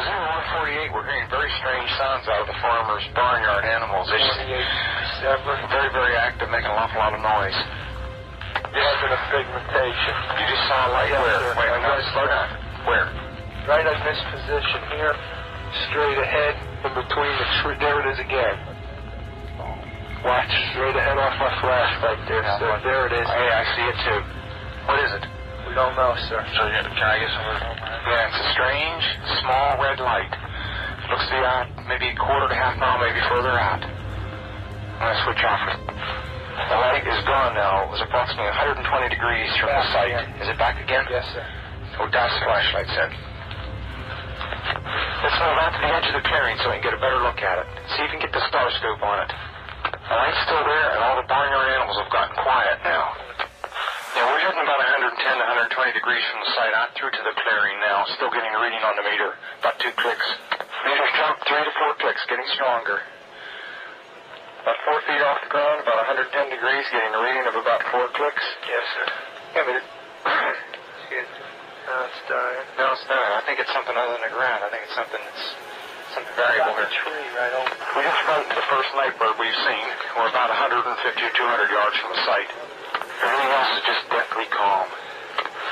Zero 148, we're hearing very strange sounds out of the farmer's barnyard animals. They just 48, December. very, very active, making an awful lot of noise. And a pigmentation. You just saw a light Yes, where? sir. Wait, wait, wait, slow down. Where? Right in this position here, straight ahead, in between the tree. There it is again. Watch straight ahead off my flashlight there, sir. There it is. Hey, I see it too. What is it? We don't know, sir. So, can I get some of? Yeah, it's a strange, small red light. Looks to be out maybe a quarter to half mile, maybe further out. I'm going to switch off it. The light is gone now. It was approximately 120 degrees from the site. Is it back again? Yes, sir. Oh, that's the flashlight then. Let's move out to the edge of the clearing so we can get a better look at it. See if you can get the star scope on it. The light's still there, and all the barnyard animals have gotten quiet now. Yeah, we're heading about 110 to 120 degrees from the site out through to the clearing now. Still getting a reading on the meter. About two clicks. Meter's jumped three to four clicks, getting stronger. About four feet off the ground, about 110 degrees, getting a reading of about four clicks. Yes, sir. Yeah, but it, Excuse me. No, it's dying. No, it's not. I think it's something other than the ground. I think it's something that's something variable here. tree right over. We just frightened the first night bird we've seen. We're about 150 or 200 yards from the site. Everything else is just deathly calm.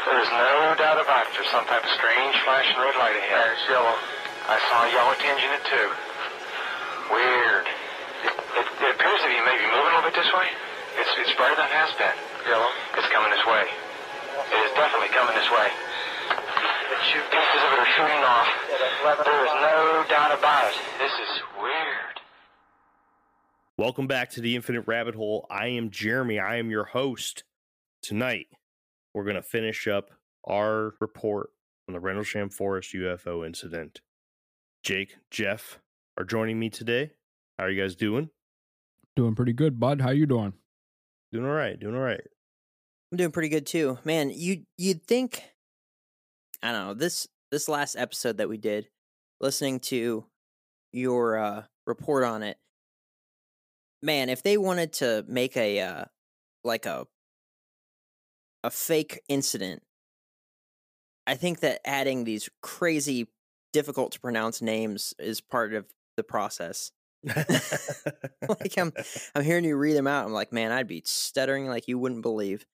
There's no doubt about it. There's some type of strange flashing red light ahead. There's yellow. I saw a yellow tinge in it too. Weird. It, it, it appears to be maybe moving a little bit this way. It's it's brighter than it has been. Yellow. It's coming this way. It is definitely coming this way. Pieces of it are shooting off. There is no doubt about it. This is weird. Welcome back to the Infinite Rabbit Hole. I am Jeremy. I am your host. Tonight, we're going to finish up our report on the Rendlesham Forest UFO incident. Jake, Jeff are joining me today. How are you guys doing? Doing pretty good, bud. How you doing? Doing all right. Doing all right. I'm doing pretty good too. Man, you you'd think I don't know, this this last episode that we did, listening to your uh report on it. Man, if they wanted to make a uh like a a fake incident, I think that adding these crazy difficult to pronounce names is part of the process. like I'm I'm hearing you read them out. I'm like, man, I'd be stuttering like you wouldn't believe.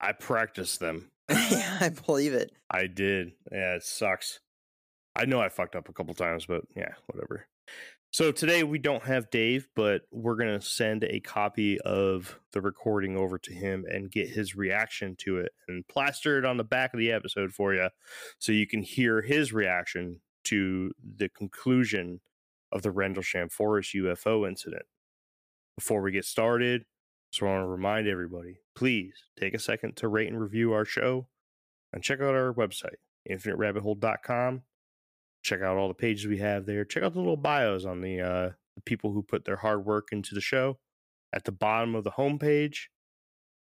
I practiced them. yeah, I believe it. I did. Yeah, it sucks. I know I fucked up a couple times, but yeah, whatever. So today we don't have Dave, but we're going to send a copy of the recording over to him and get his reaction to it and plaster it on the back of the episode for you so you can hear his reaction to the conclusion of the Rendlesham Forest UFO incident. Before we get started, just want to remind everybody please take a second to rate and review our show and check out our website, infiniterabbithole.com. Check out all the pages we have there. Check out the little bios on the, uh, the people who put their hard work into the show at the bottom of the homepage.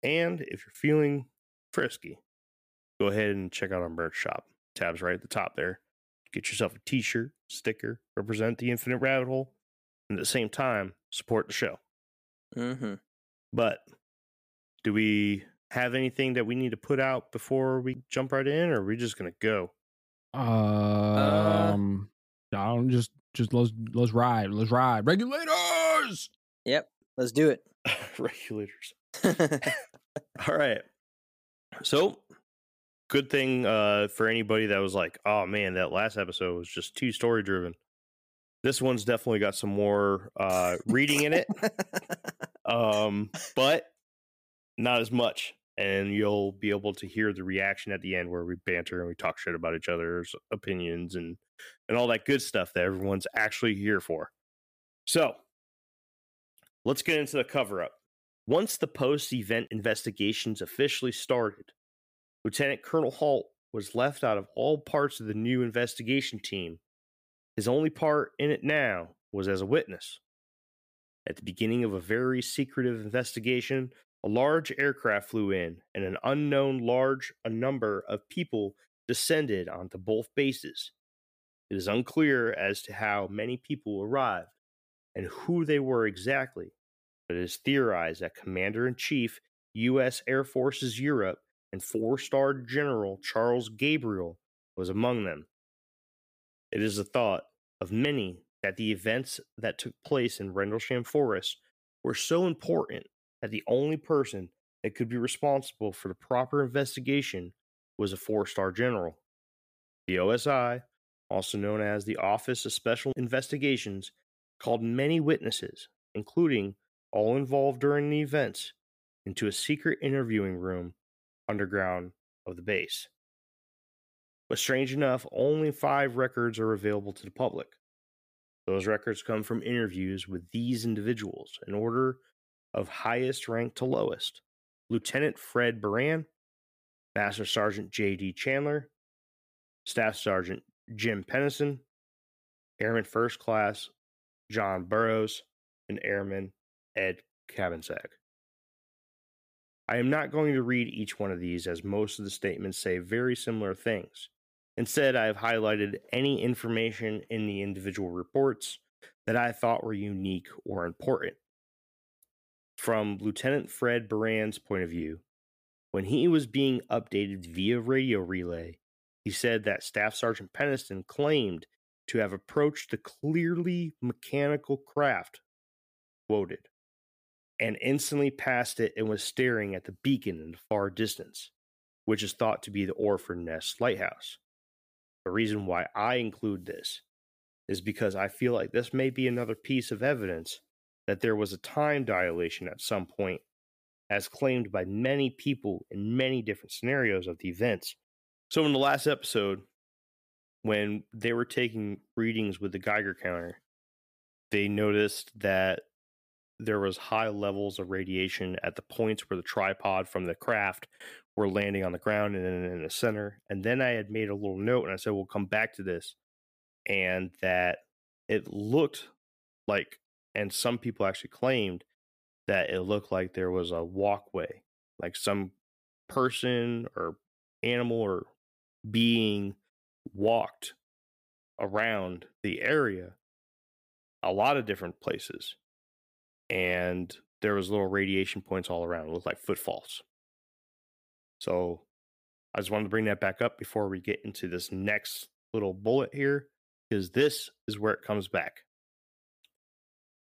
And if you're feeling frisky, go ahead and check out our merch shop. Tabs right at the top there. Get yourself a t shirt, sticker, represent the infinite rabbit hole, and at the same time, support the show. Mm-hmm. But do we have anything that we need to put out before we jump right in, or are we just gonna go? Um, I don't just just let's let's ride, let's ride. Regulators. Yep, let's do it. Regulators. All right. So, good thing uh, for anybody that was like, "Oh man, that last episode was just too story driven." This one's definitely got some more uh, reading in it, um, but not as much. And you'll be able to hear the reaction at the end where we banter and we talk shit about each other's opinions and and all that good stuff that everyone's actually here for. So, let's get into the cover up. Once the post event investigations officially started, Lieutenant Colonel Halt was left out of all parts of the new investigation team. His only part in it now was as a witness. At the beginning of a very secretive investigation, a large aircraft flew in, and an unknown large a number of people descended onto both bases. It is unclear as to how many people arrived and who they were exactly, but it is theorized that Commander in Chief, U.S. Air Forces Europe, and four star General Charles Gabriel was among them. It is the thought of many that the events that took place in Rendlesham Forest were so important that the only person that could be responsible for the proper investigation was a four star general. The OSI, also known as the Office of Special Investigations, called many witnesses, including all involved during the events, into a secret interviewing room underground of the base. But strange enough, only five records are available to the public. Those records come from interviews with these individuals in order of highest rank to lowest Lieutenant Fred Buran, Master Sergeant J.D. Chandler, Staff Sergeant Jim Penniston, Airman First Class John Burroughs, and Airman Ed Cabansag. I am not going to read each one of these as most of the statements say very similar things. Instead, I have highlighted any information in the individual reports that I thought were unique or important. From Lieutenant Fred Buran's point of view, when he was being updated via radio relay, he said that Staff Sergeant Penniston claimed to have approached the clearly mechanical craft, quoted, and instantly passed it and was staring at the beacon in the far distance, which is thought to be the Orford Ness Lighthouse. The reason why I include this is because I feel like this may be another piece of evidence that there was a time dilation at some point, as claimed by many people in many different scenarios of the events. So, in the last episode, when they were taking readings with the Geiger counter, they noticed that there was high levels of radiation at the points where the tripod from the craft were landing on the ground and then in the center. And then I had made a little note and I said, we'll come back to this. And that it looked like, and some people actually claimed that it looked like there was a walkway, like some person or animal or being walked around the area a lot of different places and there was little radiation points all around. It looked like footfalls. So I just wanted to bring that back up before we get into this next little bullet here, because this is where it comes back.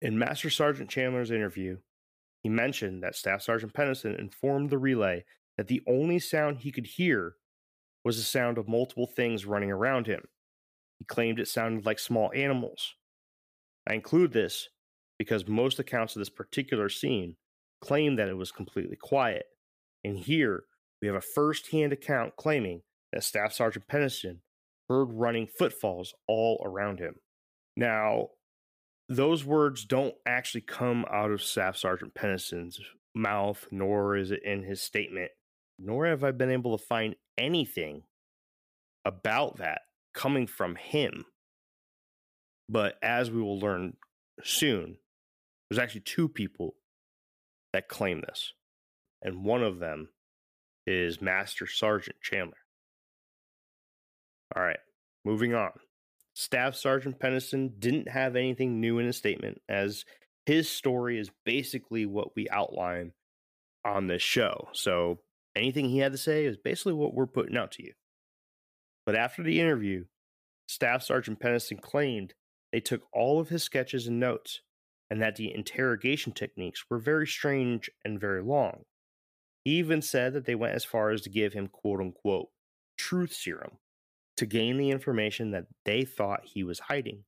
In Master Sergeant Chandler's interview, he mentioned that Staff Sergeant Penniston informed the relay that the only sound he could hear was the sound of multiple things running around him. He claimed it sounded like small animals. I include this because most accounts of this particular scene claim that it was completely quiet. And here we have a first hand account claiming that Staff Sergeant Penniston heard running footfalls all around him. Now, those words don't actually come out of Staff Sergeant Penniston's mouth, nor is it in his statement, nor have I been able to find anything about that coming from him. But as we will learn soon, there's actually two people that claim this, and one of them is Master Sergeant Chandler. All right, moving on. Staff Sergeant Penniston didn't have anything new in his statement, as his story is basically what we outline on this show. So anything he had to say is basically what we're putting out to you. But after the interview, Staff Sergeant Penniston claimed they took all of his sketches and notes and that the interrogation techniques were very strange and very long. He even said that they went as far as to give him quote unquote truth serum to gain the information that they thought he was hiding.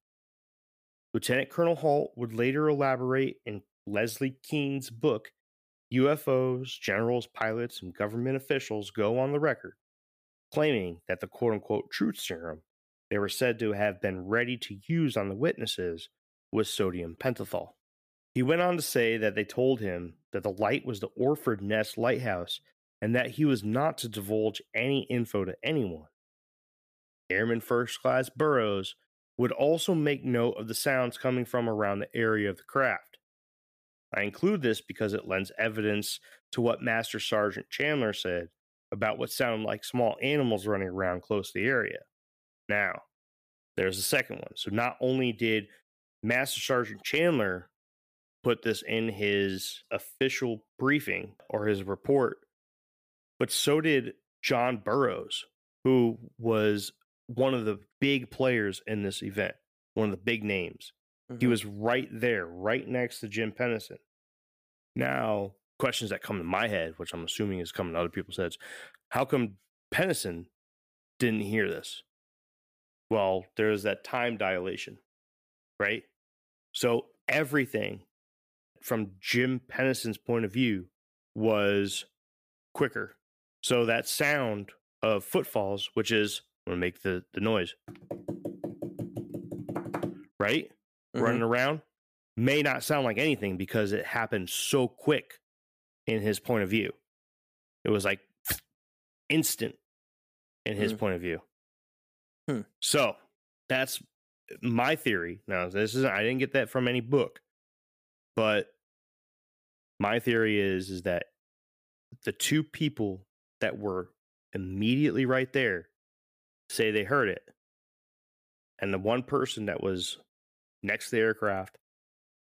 Lieutenant Colonel Halt would later elaborate in Leslie Kean's book, UFOs, Generals, Pilots, and Government Officials Go on the Record, claiming that the quote unquote truth serum they were said to have been ready to use on the witnesses was sodium pentothal. He went on to say that they told him that the light was the Orford Ness Lighthouse and that he was not to divulge any info to anyone. Airman First Class Burroughs would also make note of the sounds coming from around the area of the craft. I include this because it lends evidence to what Master Sergeant Chandler said about what sounded like small animals running around close to the area. Now, there's a second one. So not only did Master Sergeant Chandler put this in his official briefing or his report, but so did John Burroughs, who was one of the big players in this event, one of the big names. He Mhm. was right there, right next to Jim Penniston. Now, questions that come to my head, which I'm assuming is coming to other people's heads, how come Penniston didn't hear this? Well, there's that time dilation, right? So everything from Jim Penniston's point of view was quicker. So that sound of footfalls, which is I'm gonna make the, the noise. Right? Mhm. Running around may not sound like anything because it happened so quick in his point of view. It was like instant in his Hmm. point of view. Hmm. So that's my theory. Now, this isn't I didn't get that from any book, but my theory is is that the two people that were immediately right there say they heard it, and the one person that was next to the aircraft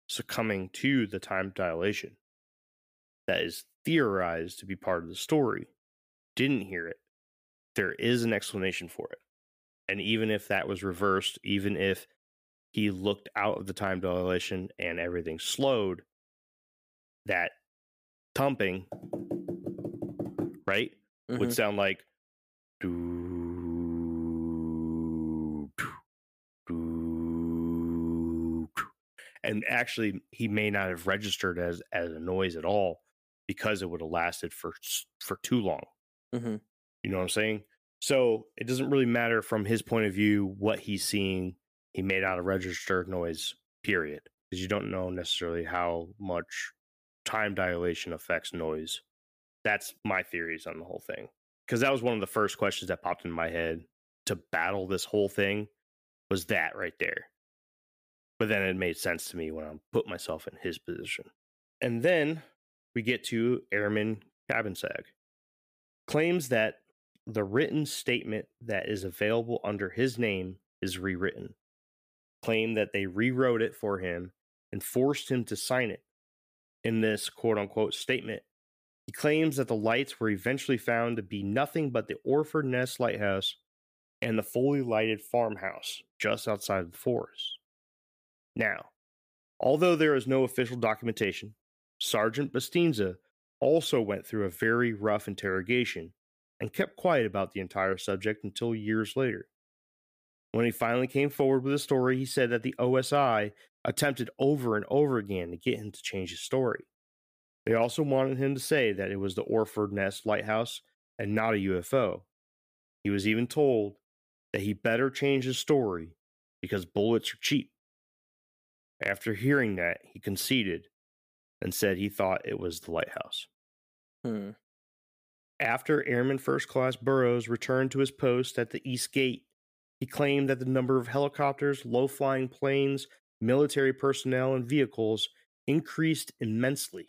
succumbing to the time dilation that is theorized to be part of the story didn't hear it. There is an explanation for it. And even if that was reversed, even if he looked out of the time dilation and everything slowed, that thumping, right, would Mhm. sound like doo, and actually he may not have registered as as a noise at all because it would have lasted for for too long. Mhm. you know what i'm saying? So it doesn't really matter from his point of view what he's seeing he may not have registered noise period because you don't know necessarily how much time dilation affects noise. That's my theories on the whole thing because that was one of the first questions that popped in my head to battle this whole thing was that right there but then it made sense to me when i put myself in his position. And then we get to airman Cabansag claims that the written statement that is available under his name is rewritten. Claim that they rewrote it for him and forced him to sign it in this quote unquote statement. He claims that the lights were eventually found to be nothing but the Orford Ness Lighthouse and the fully lighted farmhouse just outside the forest. Now, although there is no official documentation, Sergeant Bustinza also went through a very rough interrogation and kept quiet about the entire subject until years later. When he finally came forward with a story, he said that the OSI attempted over and over again to get him to change his story. They also wanted him to say that it was the Orford Ness Lighthouse and not a UFO. He was even told that he better change his story because bullets are cheap. After hearing that, he conceded and said he thought it was the lighthouse. Hmm. After Airman First Class Burroughs returned to his post at the East Gate, he claimed that the number of helicopters, low flying planes, military personnel, and vehicles increased immensely.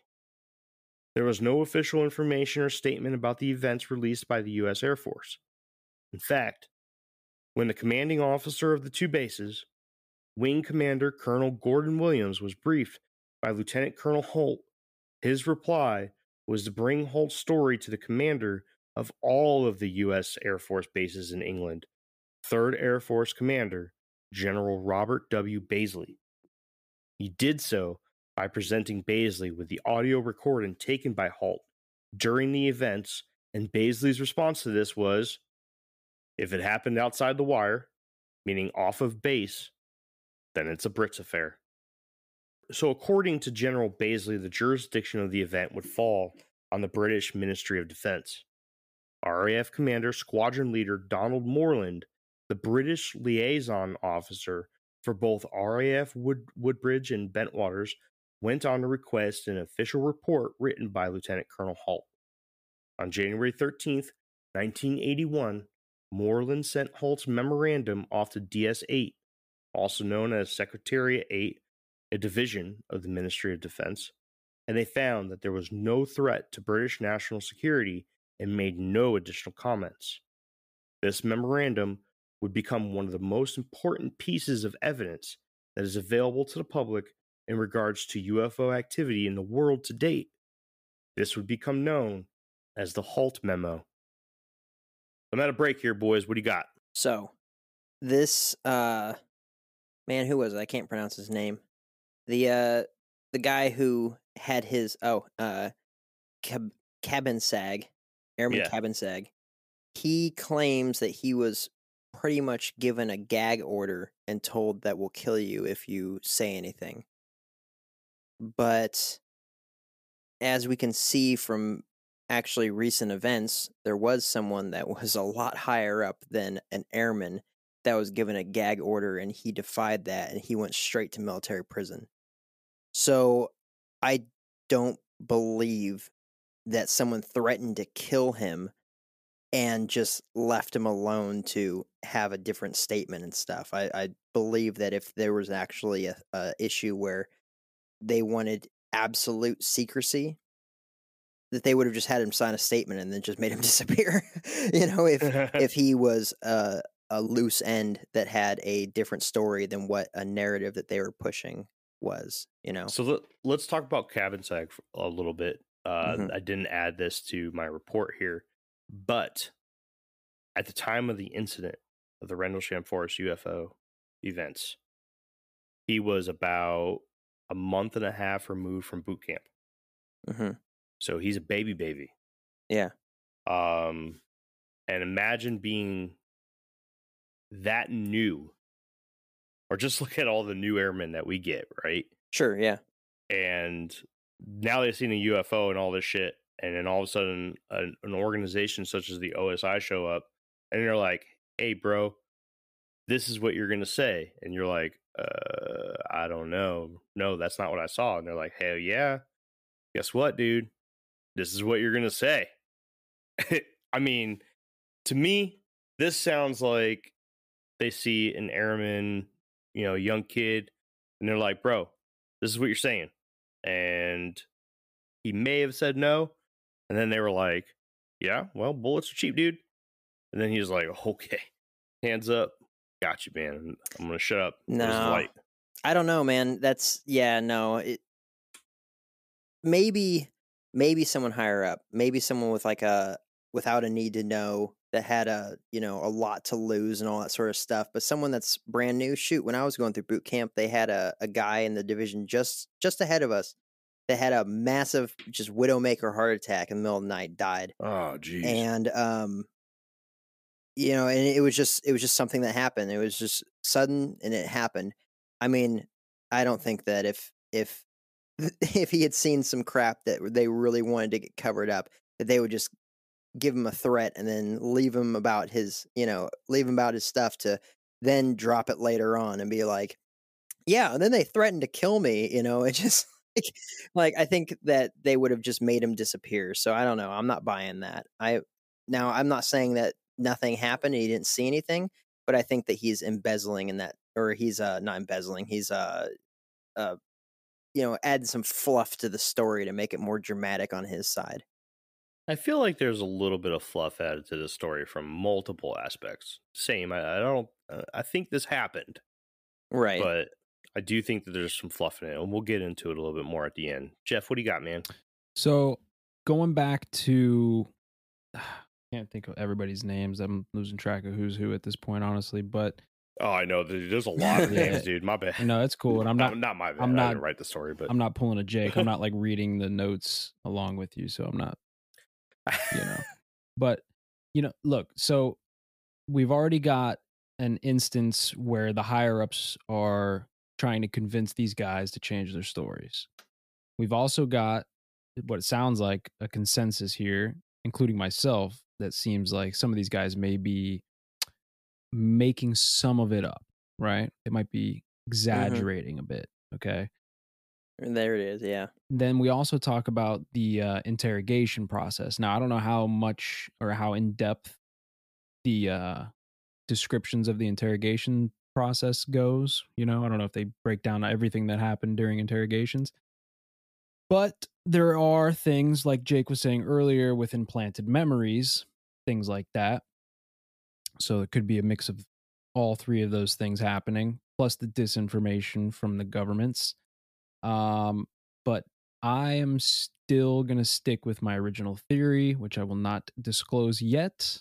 There was no official information or statement about the events released by the U.S. Air Force. In fact, when the commanding officer of the two bases, Wing Commander Colonel Gordon Williams, was briefed by Lieutenant Colonel Halt, his reply was to bring Halt's story to the commander of all of the U.S. Air Force bases in England, 3rd Air Force Commander General Robert W. Bazley. He did so by presenting Bazley with the audio recording taken by Halt during the events, and Bazley's response to this was if it happened outside the wire, meaning off of base, then it's a Brits affair. So, according to General Bazley, the jurisdiction of the event would fall on the British Ministry of Defense. RAF Commander Squadron Leader Donald Moreland, the British liaison officer for both RAF Wood- Woodbridge and Bentwaters, went on to request an official report written by Lieutenant Colonel Halt. On January 13th, 1981, Moreland sent Halt's memorandum off to DS 8, also known as Secretariat 8, a division of the Ministry of Defense, and they found that there was no threat to British national security and made no additional comments. This memorandum would become one of the most important pieces of evidence that is available to the public in regards to UFO activity in the world to date. This would become known as the Halt Memo. I'm at a break here, boys. What do you got? So, this uh man who was it? I can't pronounce his name. The uh the guy who had his oh uh Cab- Cabansag, Airman Yeah. Cabansag. He claims that he was pretty much given a gag order and told that will kill you if you say anything. But as we can see from actually recent events, there was someone that was a lot higher up than an airman that was given a gag order and he defied that and he went straight to military prison. So I don't believe that someone threatened to kill him and just left him alone to have a different statement and stuff. I, I believe that if there was actually a, a issue where they wanted absolute secrecy, that they would have just had him sign a statement and then just made him disappear. you know, if if he was a a loose end that had a different story than what a narrative that they were pushing was. You know, So let, let's talk about Cabansag a little bit. Uh, Mhm. I didn't add this to my report here, but at the time of the incident of the Rendlesham Forest UFO events, he was about a month and a half removed from boot camp. hmm So he's a baby baby. yeah, Um, and imagine being that new, or just look at all the new airmen that we get, right? sure, yeah, and now they've seen a UFO and all this shit, and then all of a sudden an, an organization such as the OSI show up, and they're like, "Hey, bro, this is what you're gonna say," and you're like, "Uh, I don't know. No, that's not what I saw." And they're like, "Hell yeah, guess what, dude? This is what you're gonna say." I mean, to me, this sounds like they see an airman, you know, young kid, and they're like, "Bro, this is what you're saying." And he may have said no, and then they were like, "Yeah, well, bullets are cheap, dude." And then he was like, "Okay, hands up, got you, man. I'm gonna shut up." No. I don't know, man. That's yeah, no. It maybe maybe someone higher up, maybe someone with like a without a need to know that had a you know a lot to lose and all that sort of stuff. But someone that's brand new. Shoot, when I was going through boot camp, they had a, a guy in the division just just ahead of us that had a massive just widowmaker heart attack in the middle of the night, died Oh, geez and um you know and it was just it was just something that happened it was just sudden and it happened i mean i don't think that if if if he had seen some crap that they really wanted to get covered up that they would just give him a threat and then leave him about his you know leave him about his stuff to then drop it later on and be like yeah and then they threatened to kill me you know it just like, like i think that they would have just made him disappear so i don't know i'm not buying that. I now i'm not saying that nothing happened he didn't see anything but i think that he's embezzling in that or he's uh not embezzling he's uh uh you know add some fluff to the story to make it more dramatic on his side I feel like there's a little bit of fluff added to the story from multiple aspects. Same. I, I don't. Uh, I think this happened, right but I do think that there's some fluff in it, and we'll get into it a little bit more at the end. Jeff, what do you got, man? So going back to, I can't think of everybody's names. I'm losing track of who's who at this point, honestly. But Oh, I know. there- There's a lot of names, dude. My bad. no, it's cool. And I'm not, not my bad. I'm I not- didn't write the story, but I'm not pulling a Jake. I'm not like reading the notes along with you, so I'm not you know. But you know, look, so we've already got an instance where the higher ups are trying to convince these guys to change their stories. We've also got what it sounds like a consensus here, including myself, that seems like some of these guys may be making some of it up, right? It might be mm-hmm. exaggerating a bit, okay? There it is yeah then we also talk about the uh, interrogation process. Now, I don't know how much or how in depth the uh, descriptions of the interrogation process goes. You know, I don't know if they break down everything that happened during interrogations. But there are things like Jake was saying earlier with implanted memories, things like that. So it could be a mix of all three of those things happening, plus the disinformation from the governments. Um, but I am still going to stick with my original theory, which I will not disclose yet.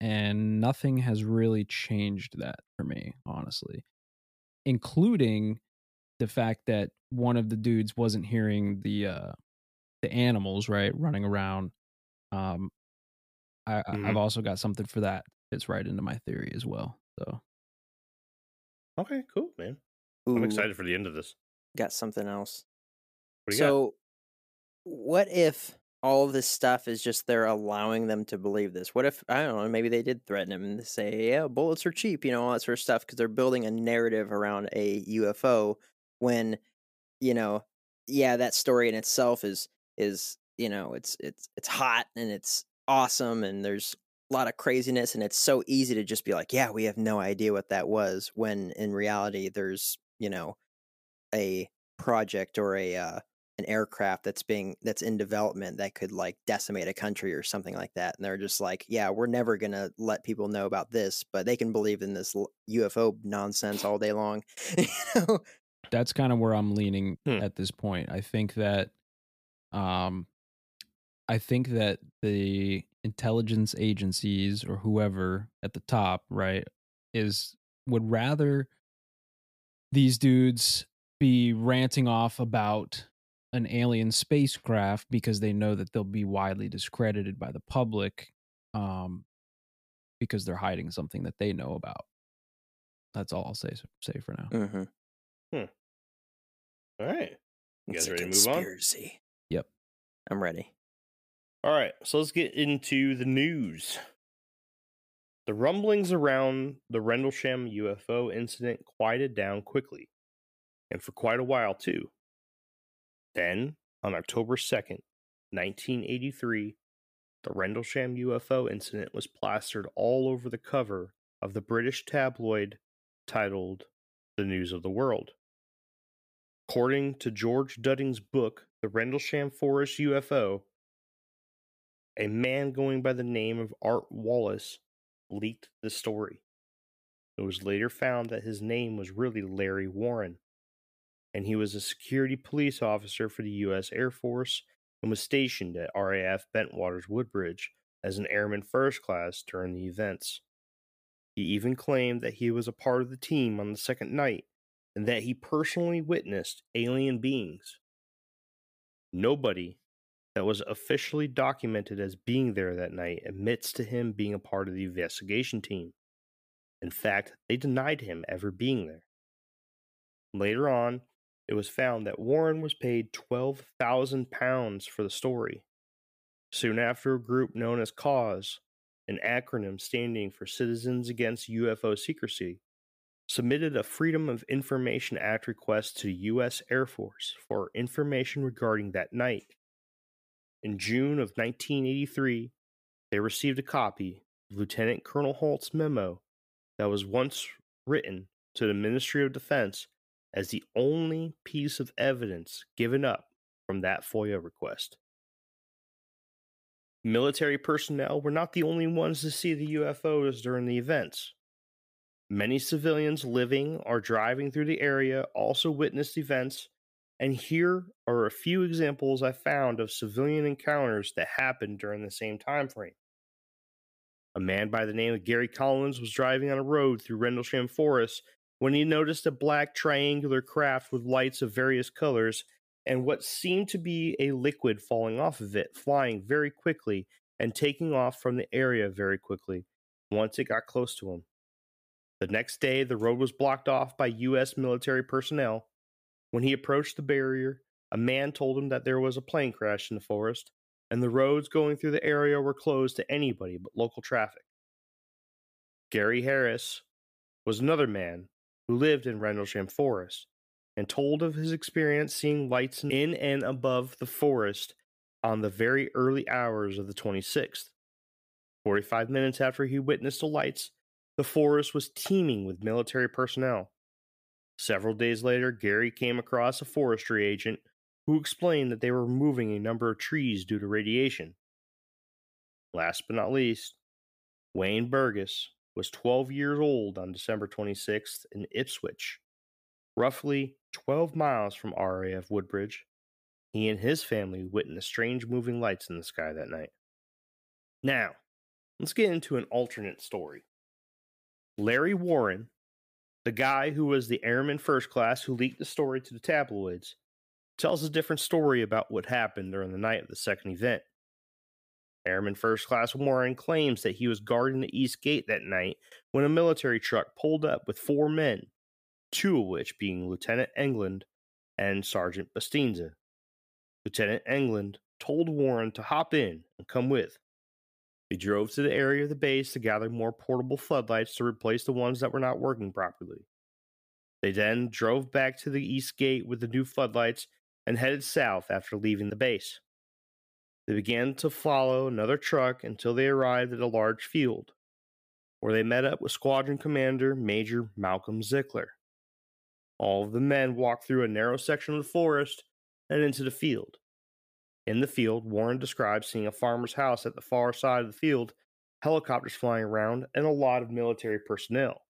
and nothing has really changed that for me, honestly. Including the fact that one of the dudes wasn't hearing the uh the animals, right, running around. Um I, I- Mhm. I've also got something for that. Fits right into my theory as well. So Okay, cool, man. I'm excited for the end of this. Got something else. What you got? so, what if all this stuff is just they're allowing them to believe this? What if I don't know? Maybe they did threaten him and say, "Yeah, bullets are cheap," you know, all that sort of stuff, because they're building a narrative around a UFO. When, you know, yeah, that story in itself is is you know it's it's it's hot and it's awesome and there's a lot of craziness and it's so easy to just be like, yeah, we have no idea what that was. When in reality, there's you know a project or a uh, an aircraft that's being that's in development that could like decimate a country or something like that and they're just like yeah we're never going to let people know about this but they can believe in this UFO nonsense all day long you know that's kind of where I'm leaning Hmm. at this point. I think that um I think that the intelligence agencies or whoever at the top, right, is would rather these dudes be ranting off about an alien spacecraft because they know that they'll be widely discredited by the public um because they're hiding something that they know about. That's all I'll say say for now. mm-hmm. All right. You it's guys a ready to move on? conspiracy Yep. i'm ready All right, so let's get into the news. The rumblings around the Rendlesham UFO incident quieted down quickly, and for quite a while too. Then, on October 2nd, 1983, the Rendlesham UFO incident was plastered all over the cover of the British tabloid titled The News of the World. According to George Dudding's book, The Rendlesham Forest UFO, a man going by the name of Art Wallace leaked the story. It was later found that his name was really Larry Warren, and he was a security police officer for the U.S. Air Force and was stationed at RAF Bentwaters Woodbridge as an airman first class during the events. He even claimed that he was a part of the team on the second night and that he personally witnessed alien beings. Nobody that was officially documented as being there that night admits to him being a part of the investigation team. In fact, they denied him ever being there. Later on, it was found that Warren was paid £12,000 for the story. Soon after, a group known as CAUSE, an acronym standing for Citizens Against UFO Secrecy, submitted a Freedom of Information Act request to the U.S. Air Force for information regarding that night. In June of 1983, they received a copy of Lieutenant Colonel Halt's memo that was once written to the Ministry of Defense as the only piece of evidence given up from that FOIA request. Military personnel were not the only ones to see the UFOs during the events. Many civilians living or driving through the area also witnessed events and here are a few examples I found of civilian encounters that happened during the same time frame. A man by the name of Gary Collins was driving on a road through Rendlesham Forest when he noticed a black triangular craft with lights of various colors and what seemed to be a liquid falling off of it, flying very quickly and taking off from the area very quickly once it got close to him. The next day, the road was blocked off by U.S. military personnel when he approached the barrier, a man told him that there was a plane crash in the forest, and the roads going through the area were closed to anybody but local traffic. Gary Harris was another man who lived in Rendlesham Forest and told of his experience seeing lights in and above the forest on the very early hours of the 26th. 45 minutes after he witnessed the lights, the forest was teeming with military personnel. Several days later, Gary came across a forestry agent who explained that they were removing a number of trees due to radiation. Last but not least, Wayne Burgess was 12 years old on December 26th in Ipswich, roughly 12 miles from RAF Woodbridge. He and his family witnessed strange moving lights in the sky that night. Now, let's get into an alternate story. Larry Warren, the guy who was the airman first class who leaked the story to the tabloids, tells a different story about what happened during the night of the second event. Airman First Class Warren claims that he was guarding the East Gate that night when a military truck pulled up with four men, two of which being Lieutenant Englund and Sergeant Bustinza. Lieutenant Englund told Warren to hop in and come with. They drove to the area of the base to gather more portable floodlights to replace the ones that were not working properly. They then drove back to the East Gate with the new floodlights and headed south after leaving the base. They began to follow another truck until they arrived at a large field, where they met up with Squadron Commander Major Malcolm Zickler. All of the men walked through a narrow section of the forest and into the field. In the field, Warren describes seeing a farmer's house at the far side of the field, helicopters flying around, and a lot of military personnel.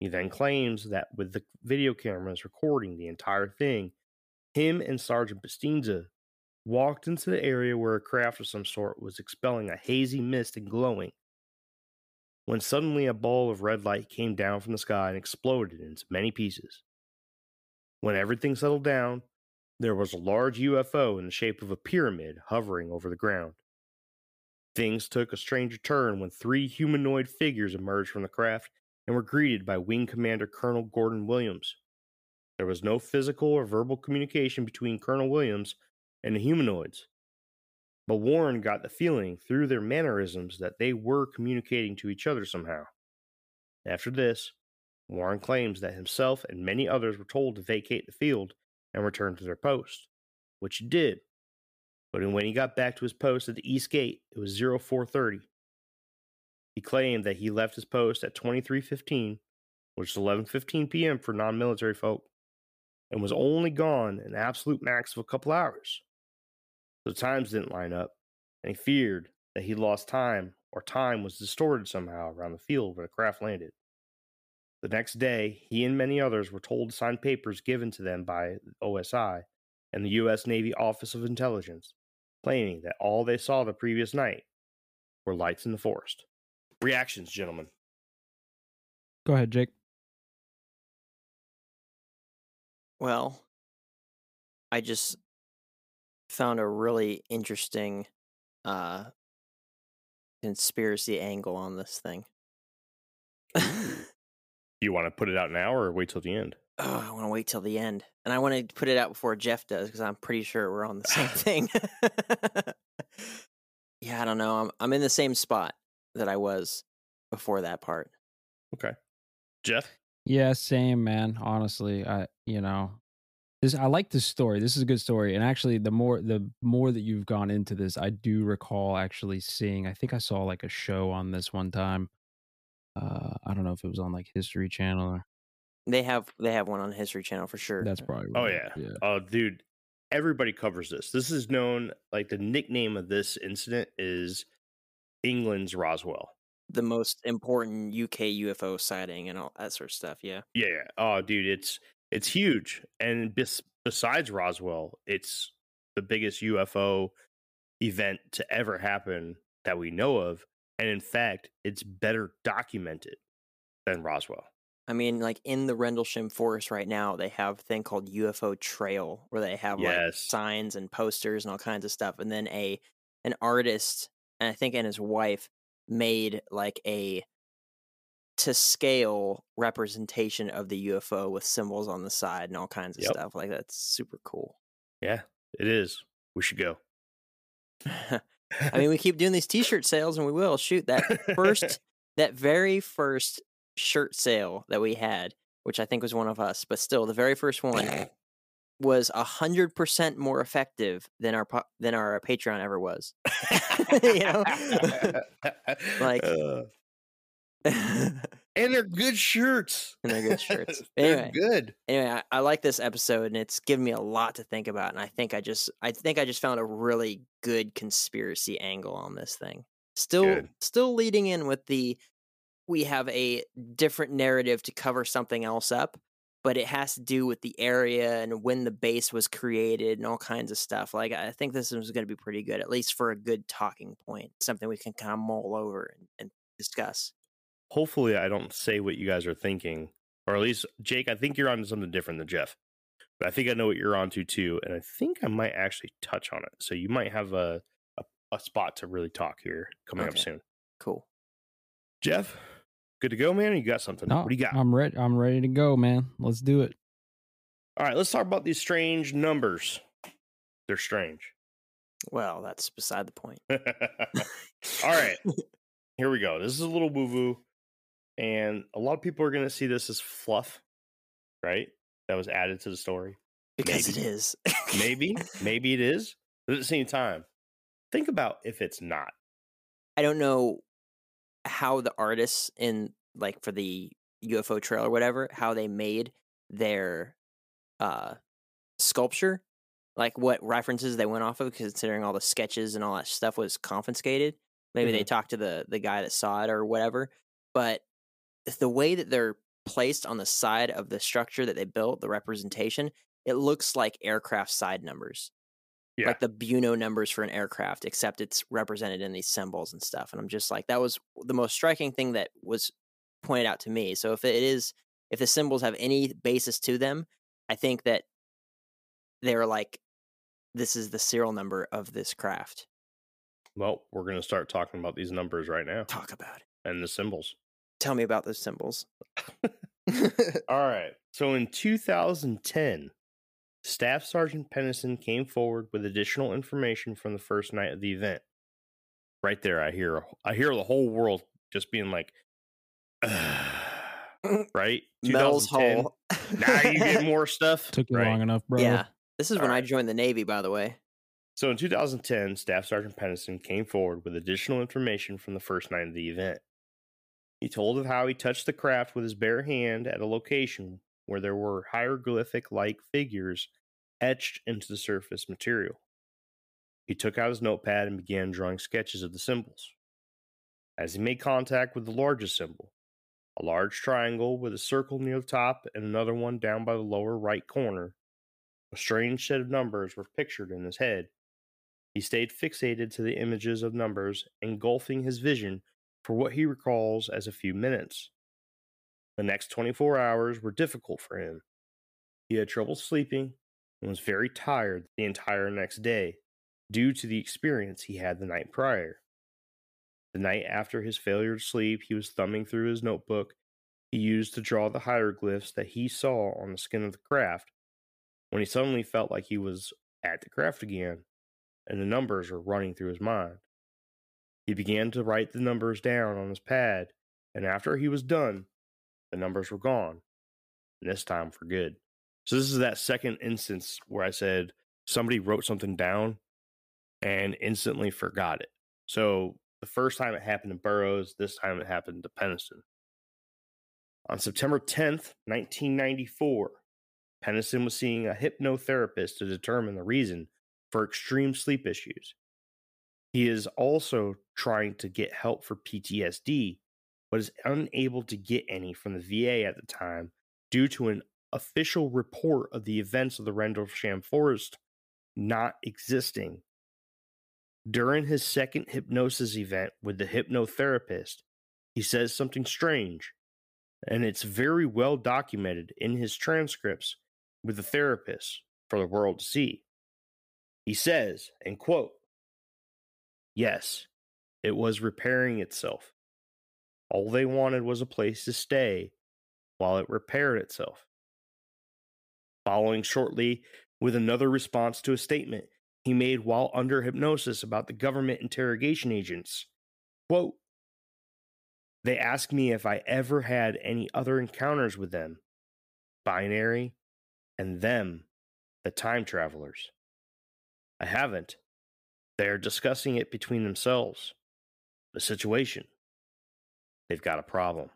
He then claims that with the video cameras recording the entire thing, him and Sergeant Bustinza walked into the area where a craft of some sort was expelling a hazy mist and glowing. When suddenly a ball of red light came down from the sky and exploded into many pieces. When everything settled down, there was a large UFO in the shape of a pyramid hovering over the ground. Things took a strange turn when three humanoid figures emerged from the craft and were greeted by Wing Commander Colonel Gordon Williams. There was no physical or verbal communication between Colonel Williams and the humanoids. But Warren got the feeling through their mannerisms that they were communicating to each other somehow. After this, Warren claims that himself and many others were told to vacate the field and return to their post, which he did. But when he got back to his post at the east gate, it was 0430. He claimed that he left his post at 2315, which is 11:15 p.m. for non-military folk, and was only gone an absolute max of a couple hours. The times didn't line up, and he feared that he lost time or time was distorted somehow around the field where the craft landed. The next day, he and many others were told to sign papers given to them by OSI and the U.S. Navy Office of Intelligence, claiming that all they saw the previous night were lights in the forest. Reactions, gentlemen. Go ahead, Jake. Well, I just found a really interesting uh conspiracy angle on this thing. You want to put it out now or wait till the end? oh, I want to wait till the end. And I want to put it out before Jeff does because I'm pretty sure we're on the same thing. yeah, I don't know. I'm I'm in the same spot that I was before that part. Okay. Jeff? Yeah, same man. Honestly, I you know, this I like this story. This is a good story. And actually, the more the more that you've gone into this, I do recall actually seeing. I think I saw like a show on this one time. Uh, I don't know if it was on like History Channel or They have they have one on History Channel for sure. that's probably. Oh, yeah. yeah. Oh, dude, everybody covers this. This is known, like, the nickname of this incident is England's Roswell. the most important UK UFO sighting and all that sort of stuff. Yeah. Yeah. yeah. Oh, dude, it's it's huge. And bes- besides Roswell, it's the biggest UFO event to ever happen that we know of. And in fact, it's better documented than Roswell. I mean, like in the Rendlesham Forest right now, they have a thing called UFO Trail, where they have like signs and posters and all kinds of stuff. And then a an artist, and I think and his wife made like a to scale representation of the UFO with symbols on the side and all kinds of Yep. stuff. Like that's super cool. Yeah, it is. We should go. I mean, we keep doing these T-shirt sales, and we will shoot that first, that very first shirt sale that we had, which I think was one of us, but still, the very first one was a hundred percent more effective than our than our Patreon ever was. You know? Like- Uh, and and they're good shirts. they're good shirts. They're Anyway, good. anyway, I, I like this episode, and it's given me a lot to think about. And I think I just, I think I just found a really good conspiracy angle on this thing. Still, Good. still leading in with the, we have a different narrative to cover something else up, but it has to do with the area and when the base was created and all kinds of stuff. Like I think this is going to be pretty good, at least for a good talking point, something we can kind of mull over and, and discuss. Hopefully, I don't say what you guys are thinking, or at least Jake. I think you're on to something different than Jeff, but I think I know what you're onto too, and I think I might actually touch on it. So you might have a a, a spot to really talk here coming up soon. Cool. Jeff, good to go, man. You got something? No, what do you got? I'm ready. I'm ready to go, man. Let's do it. All right, let's talk about these strange numbers. They're strange. Well, that's beside the point. All right, here we go. This is a little woo woo, and a lot of people are going to see this as fluff, right? That was added to the story. Because Maybe. it is. Maybe, maybe it is, but at the same time, think about if it's not. I don't know how the artists in like for the UFO trail or whatever, how they made their uh sculpture, like what references they went off of, considering all the sketches and all that stuff was confiscated. Maybe they talked to the the guy that saw it or whatever. But the way that they're placed on the side of the structure that they built, the representation, it looks like aircraft side numbers Yeah. like the BuNo numbers for an aircraft, except it's represented in these symbols and stuff. And I'm just like, that was the most striking thing that was pointed out to me. So if it is, if the symbols have any basis to them, I think that they're like, this is the serial number of this craft. Well, we're going to start talking about these numbers right now Talk about it. and the symbols. Tell me about those symbols. All right. So in 2010, Staff Sergeant Penniston came forward with additional information from the first night of the event. Right there, I hear I hear the whole world just being like, mm, right? Mel's 2010. Hole. Now you get more stuff. Took you right? long enough, bro. Yeah. This is when I joined the Navy, by the way. So in 2010, Staff Sergeant Penniston came forward with additional information from the first night of the event. He told of how he touched the craft with his bare hand at a location where there were hieroglyphic like figures etched into the surface material. He took out his notepad and began drawing sketches of the symbols. As he made contact with the largest symbol, a large triangle with a circle near the top and another one down by the lower right corner, a strange set of numbers were pictured in his head. He stayed fixated to the images of numbers, engulfing his vision for what he recalls as a few minutes. The next 24 hours were difficult for him. He had trouble sleeping and was very tired the entire next day due to the experience he had the night prior. The night after his failure to sleep, he was thumbing through his notebook he used to draw the hieroglyphs that he saw on the skin of the craft when he suddenly felt like he was at the craft again and the numbers were running through his mind. He began to write the numbers down on his pad, and after he was done, the numbers were gone, and this time for good. So, this is that second instance where I said somebody wrote something down and instantly forgot it. So, the first time it happened to Burroughs, this time it happened to Penniston. On September 10th, 1994, Penniston was seeing a hypnotherapist to determine the reason for extreme sleep issues. He is also trying to get help for PTSD, but is unable to get any from the VA at the time due to an official report of the events of the Rendlesham Forest not existing. During his second hypnosis event with the hypnotherapist, he says something strange, and it's very well documented in his transcripts with the therapist for the world to see. He says, and quote, Yes, it was repairing itself. All they wanted was a place to stay while it repaired itself. Following shortly with another response to a statement he made while under hypnosis about the government interrogation agents. Quote, they asked me if I ever had any other encounters with them, binary, and them, the time travelers. I haven't. They are discussing it between themselves. The situation. They've got a problem.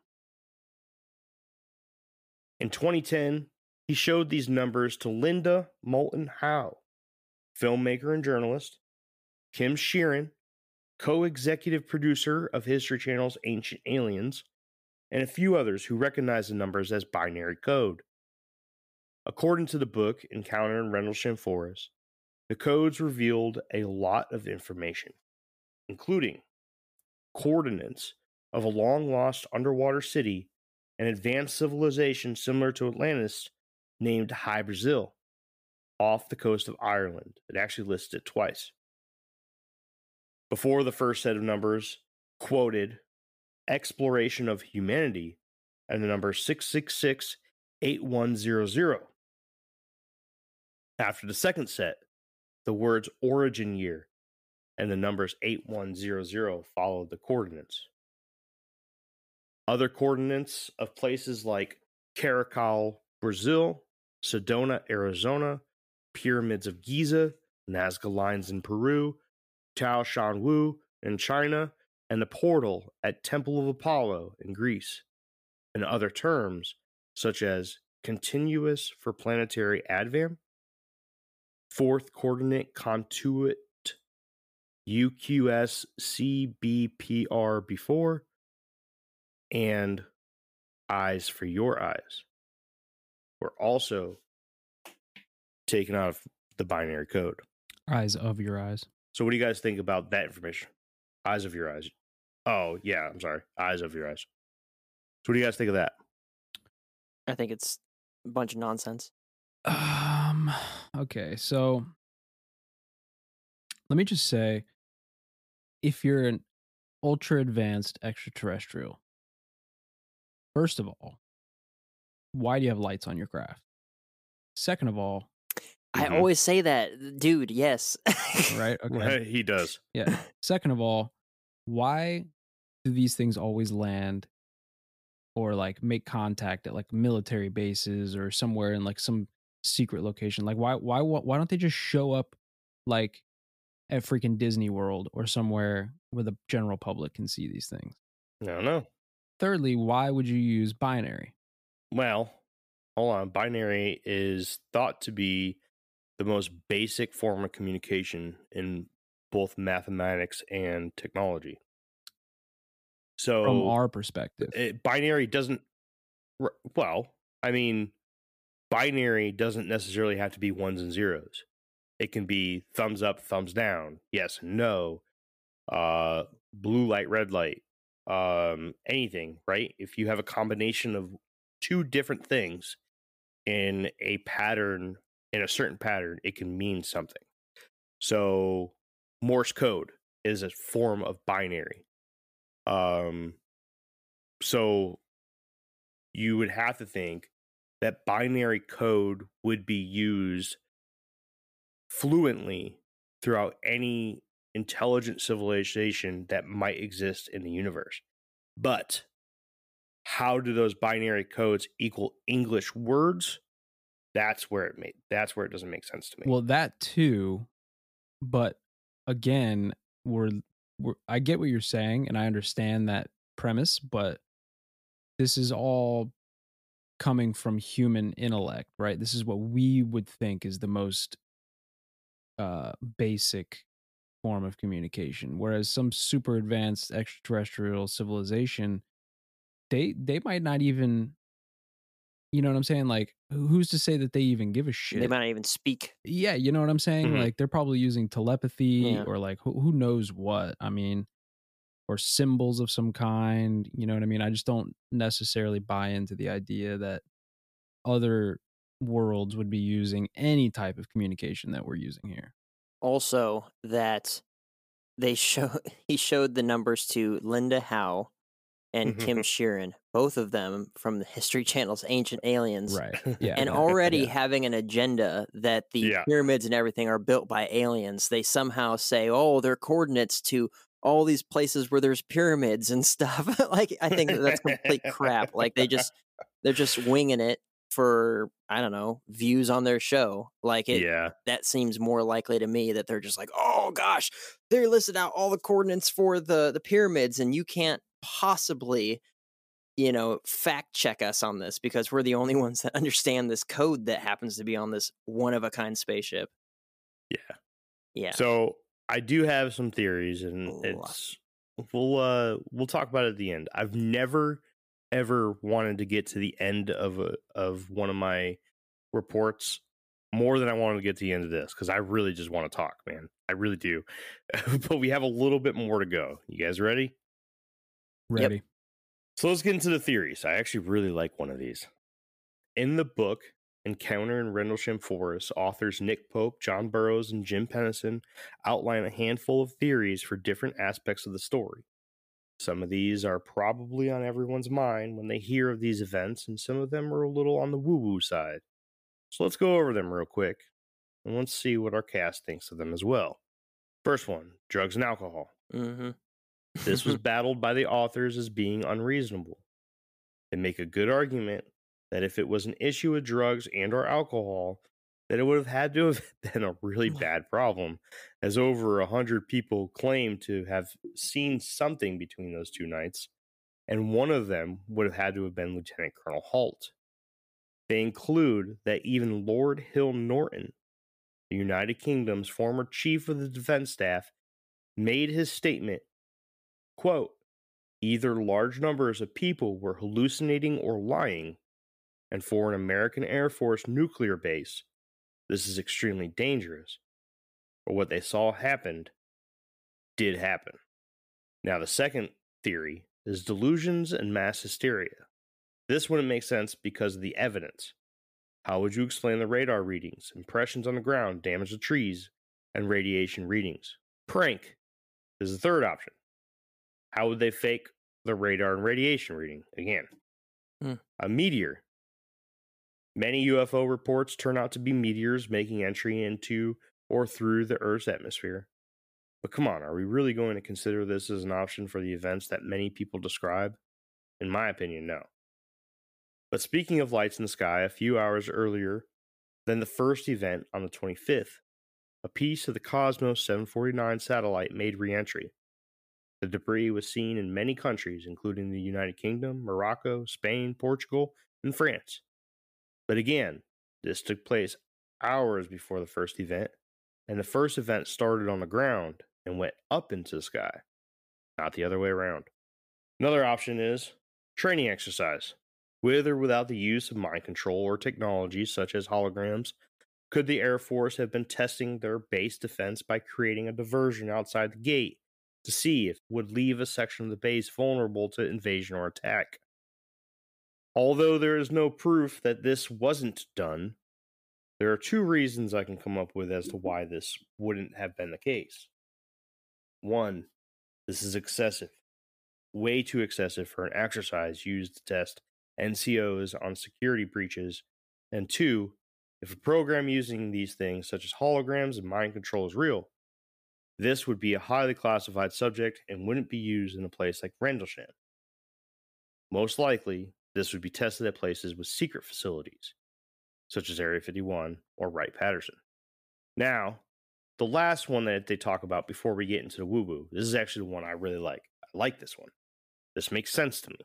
In 2010, he showed these numbers to Linda Moulton Howe, filmmaker and journalist, Kim Sheeran, co executive producer of History Channel's Ancient Aliens, and a few others who recognized the numbers as binary code. According to the book Encounter in Rendlesham Forest, the codes revealed a lot of information, including coordinates of a long lost underwater city an advanced civilization similar to Atlantis named Hy-Brasil off the coast of Ireland. It actually listed it twice. Before the first set of numbers quoted exploration of humanity and the number 666 8100. After the second set, the words origin year and the numbers 8100 followed the coordinates. Other coordinates of places like Caracol, Brazil, Sedona, Arizona, Pyramids of Giza, Nazca Lines in Peru, Tao Shan Wu in China, and the portal at Temple of Apollo in Greece, and other terms such as continuous for planetary advam, fourth coordinate contuit UQS CBPR before, and eyes for your eyes were also taken out of the binary code. Eyes of your eyes. So, what do you guys think about that information? Eyes of your eyes. Oh, yeah, I'm sorry. Eyes of your eyes. So, what do you guys think of that? I think it's a bunch of nonsense. Um. Okay, so let me just say, if you're an ultra advanced extraterrestrial, first of all, why do you have lights on your craft? Second of all, I Mhm. always say that, dude. Yes. right? Okay. Right, he does. Yeah. Second of all, why do these things always land or like make contact at like military bases or somewhere in like some secret location? Like why why why don't they just show up like at freaking Disney World or somewhere where the general public can see these things? I don't know. Thirdly, why would you use binary? Well, hold on. Binary is thought to be the most basic form of communication in both mathematics and technology. So, From our perspective. it, binary doesn't well i mean binary doesn't necessarily have to be ones and zeros. It can be thumbs up thumbs down yes no uh blue light red light um anything right? If you have a combination of two different things in a pattern in a certain pattern it can mean something. So morse code is a form of binary. Um so you would have to think that binary code would be used fluently throughout any intelligent civilization that might exist in the universe. But how do those binary codes equal English words? That's where it made that's where it doesn't make sense to me. Well, that too, but again, we're, we're I get what you're saying and I understand that premise, but this is all coming from human intellect, right? This is what we would think is the most uh basic form of communication whereas some super advanced extraterrestrial civilization they they might not even you know what i'm saying like who's to say that they even give a shit they might not even speak. yeah, you know what I'm saying? Mhm. Like they're probably using telepathy Yeah. or like who, who knows what. I mean, or symbols of some kind. You know what I mean? I just don't necessarily buy into the idea that other worlds would be using any type of communication that we're using here. Also, that they show he showed the numbers to Linda Howe and mm-hmm. Kim Sheeran, both of them from the History Channel's Ancient Aliens. Right. Yeah. and already yeah. having an agenda that the Yeah. pyramids and everything are built by aliens. They somehow say, "Oh, they're coordinates to all these places where there's pyramids and stuff." like I think that that's complete crap. Like they just they're just winging it for I don't know views on their show. Like it yeah. that seems more likely to me that they're just like, "Oh gosh, they listed out all the coordinates for the the pyramids, and you can't possibly." You know, fact check us on this because we're the only ones that understand this code that happens to be on this one of a kind spaceship. Yeah. Yeah. So I do have some theories, and Ooh. it's we'll uh we'll talk about it at the end. I've never ever wanted to get to the end of a of one of my reports more than I wanted to get to the end of this because I really just want to talk, man. I really do. but we have a little bit more to go. You guys ready? Ready. So let's get into the theories. I actually really like one of these. In the book, Encounter in Rendlesham Forest, authors Nick Pope, John Burroughs, and Jim Penniston outline a handful of theories for different aspects of the story. Some of these are probably on everyone's mind when they hear of these events, and some of them are a little on the woo woo side. So let's go over them real quick, and let's see what our cast thinks of them as well. First one drugs and alcohol. Mm-hmm. This was battled by the authors as being unreasonable. They make a good argument that if it was an issue with drugs and or alcohol, that it would have had to have been a really mm. bad problem, as over a hundred people claim to have seen something between those two nights, and one of them would have had to have been Lieutenant Colonel Halt. They include that even Lord Hill Norton, the United Kingdom's former chief of the defense staff, made his statement, quote, either large numbers of people were hallucinating or lying, and for an American Air Force nuclear base, this is extremely dangerous. But what they saw happened did happen. Now, the second theory is delusions and mass hysteria. This wouldn't make sense because of the evidence. How would you explain the radar readings, impressions on the ground, damage to trees, and radiation readings? Prank is the third option. How would they fake the radar and radiation reading? Again, Hmm. a meteor. Many UFO reports turn out to be meteors making entry into or through the Earth's atmosphere. But come on, are we really going to consider this as an option for the events that many people describe? In my opinion, no. But speaking of lights in the sky, a few hours earlier than the first event on the 25th, a piece of the Cosmos 749 satellite made reentry. The debris was seen in many countries, including the United Kingdom, Morocco, Spain, Portugal, and France. But again, this took place hours before the first event, and the first event started on the ground and went up into the sky, not the other way around. Another option is training exercise. With or without the use of mind control or technology such as holograms, could the Air Force have been testing their base defense by creating a diversion outside the gate to see if it would leave a section of the base vulnerable to invasion or attack? Although there is no proof that this wasn't done, there are two reasons I can come up with as to mm-hmm. why this wouldn't have been the case. One, this is excessive. Way too excessive for an exercise used to test NCOs on security breaches. And two, if a program using these things, such as holograms and mind control, is real, this would be a highly classified subject and wouldn't be used in a place like Rendlesham. Most likely, this would be tested at places with secret facilities, such as Area 51 or Wright Patterson. Now, the last one that they talk about before we get into the woo woo, this is actually the one I really like. I like this one. This makes sense to me.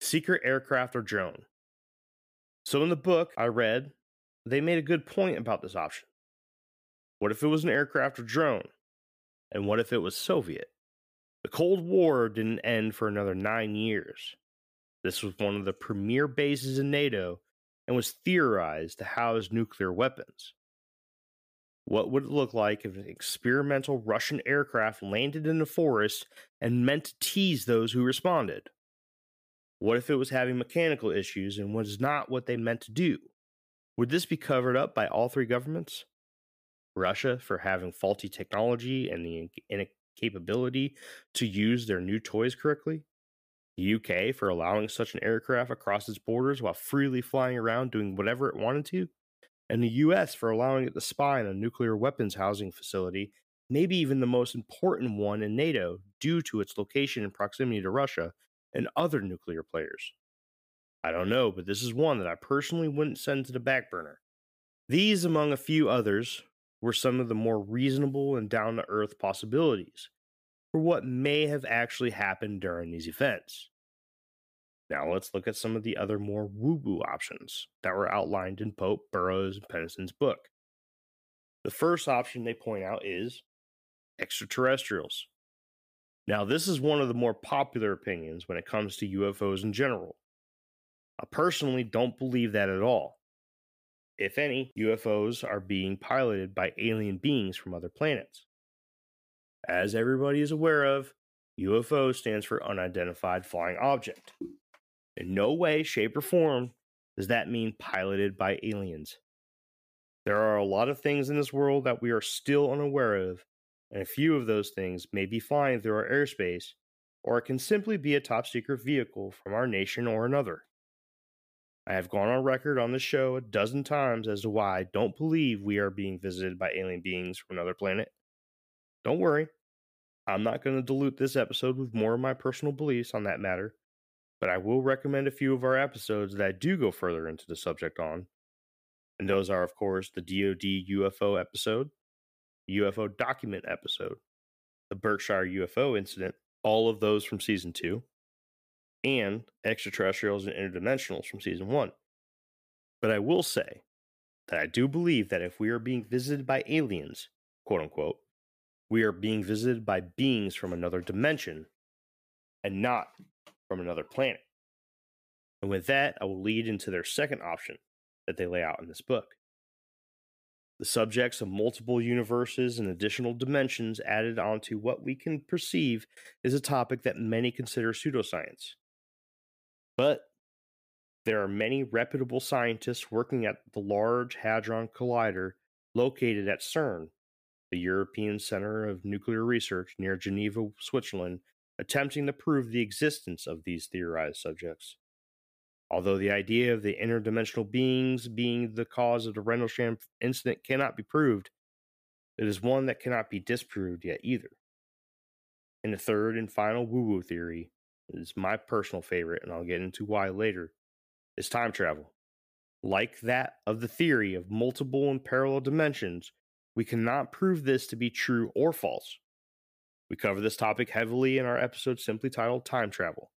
Secret aircraft or drone. So, in the book I read, they made a good point about this option. What if it was an aircraft or drone? And what if it was Soviet? The Cold War didn't end for another nine years. This was one of the premier bases in NATO and was theorized to house nuclear weapons. What would it look like if an experimental Russian aircraft landed in the forest and meant to tease those who responded? What if it was having mechanical issues and was not what they meant to do? Would this be covered up by all three governments? Russia for having faulty technology and the incapability to use their new toys correctly? UK for allowing such an aircraft across its borders while freely flying around doing whatever it wanted to? And the US for allowing it to spy on a nuclear weapons housing facility, maybe even the most important one in NATO due to its location and proximity to Russia and other nuclear players. I don't know, but this is one that I personally wouldn't send to the back burner. These, among a few others, were some of the more reasonable and down to earth possibilities for what may have actually happened during these events. Now let's look at some of the other more woo woo options that were outlined in Pope, Burroughs, and Penniston's book. The first option they point out is extraterrestrials. Now, this is one of the more popular opinions when it comes to UFOs in general. I personally don't believe that at all. if any, UFOs are being piloted by alien beings from other planets. As everybody is aware of, UFO stands for Unidentified Flying Object. In no way, shape, or form does that mean piloted by aliens. There are a lot of things in this world that we are still unaware of, and a few of those things may be flying through our airspace, or it can simply be a top secret vehicle from our nation or another. I have gone on record on the show a dozen times as to why I don't believe we are being visited by alien beings from another planet. Don't worry, I'm not going to dilute this episode with more of my personal beliefs on that matter, but I will recommend a few of our episodes that do go further into the subject on. And those are, of course, the DoD UFO episode, UFO document episode, the Berkshire UFO incident, all of those from season two, and extraterrestrials and interdimensionals from season one. But I will say that I do believe that if we are being visited by aliens, quote unquote, we are being visited by beings from another dimension and not from another planet. And with that, I will lead into their second option that they lay out in this book. The subjects of multiple universes and additional dimensions added onto what we can perceive is a topic that many consider pseudoscience. But there are many reputable scientists working at the Large Hadron Collider located at CERN, the European Center of Nuclear Research near Geneva, Switzerland, attempting to prove the existence of these theorized subjects. Although the idea of the interdimensional beings being the cause of the Rendlesham incident cannot be proved, it is one that cannot be disproved yet either. And the third and final woo woo theory is my personal favorite, and I'll get into why later, is time travel. Like that of the theory of multiple and parallel dimensions, we cannot prove this to be true or false. We cover this topic heavily in our episode simply titled Time Travel.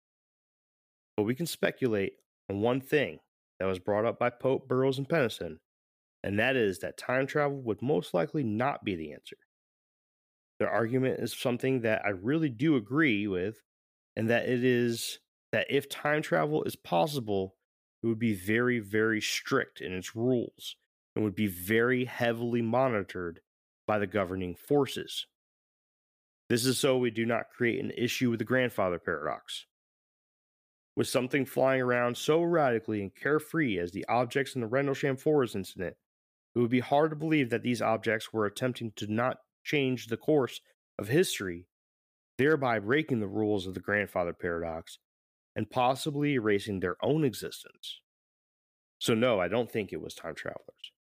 But we can speculate on one thing that was brought up by Pope, Burroughs, and Penniston, and that is that time travel would most likely not be the answer. Their argument is something that I really do agree with, and that it is that if time travel is possible, it would be very, very strict in its rules and would be very heavily monitored by the governing forces. This is so we do not create an issue with the grandfather paradox. With something flying around so radically and carefree as the objects in the Rendlesham Forest incident, it would be hard to believe that these objects were attempting to not change the course of history, thereby breaking the rules of the grandfather paradox and possibly erasing their own existence. So, no, I don't think it was time travelers.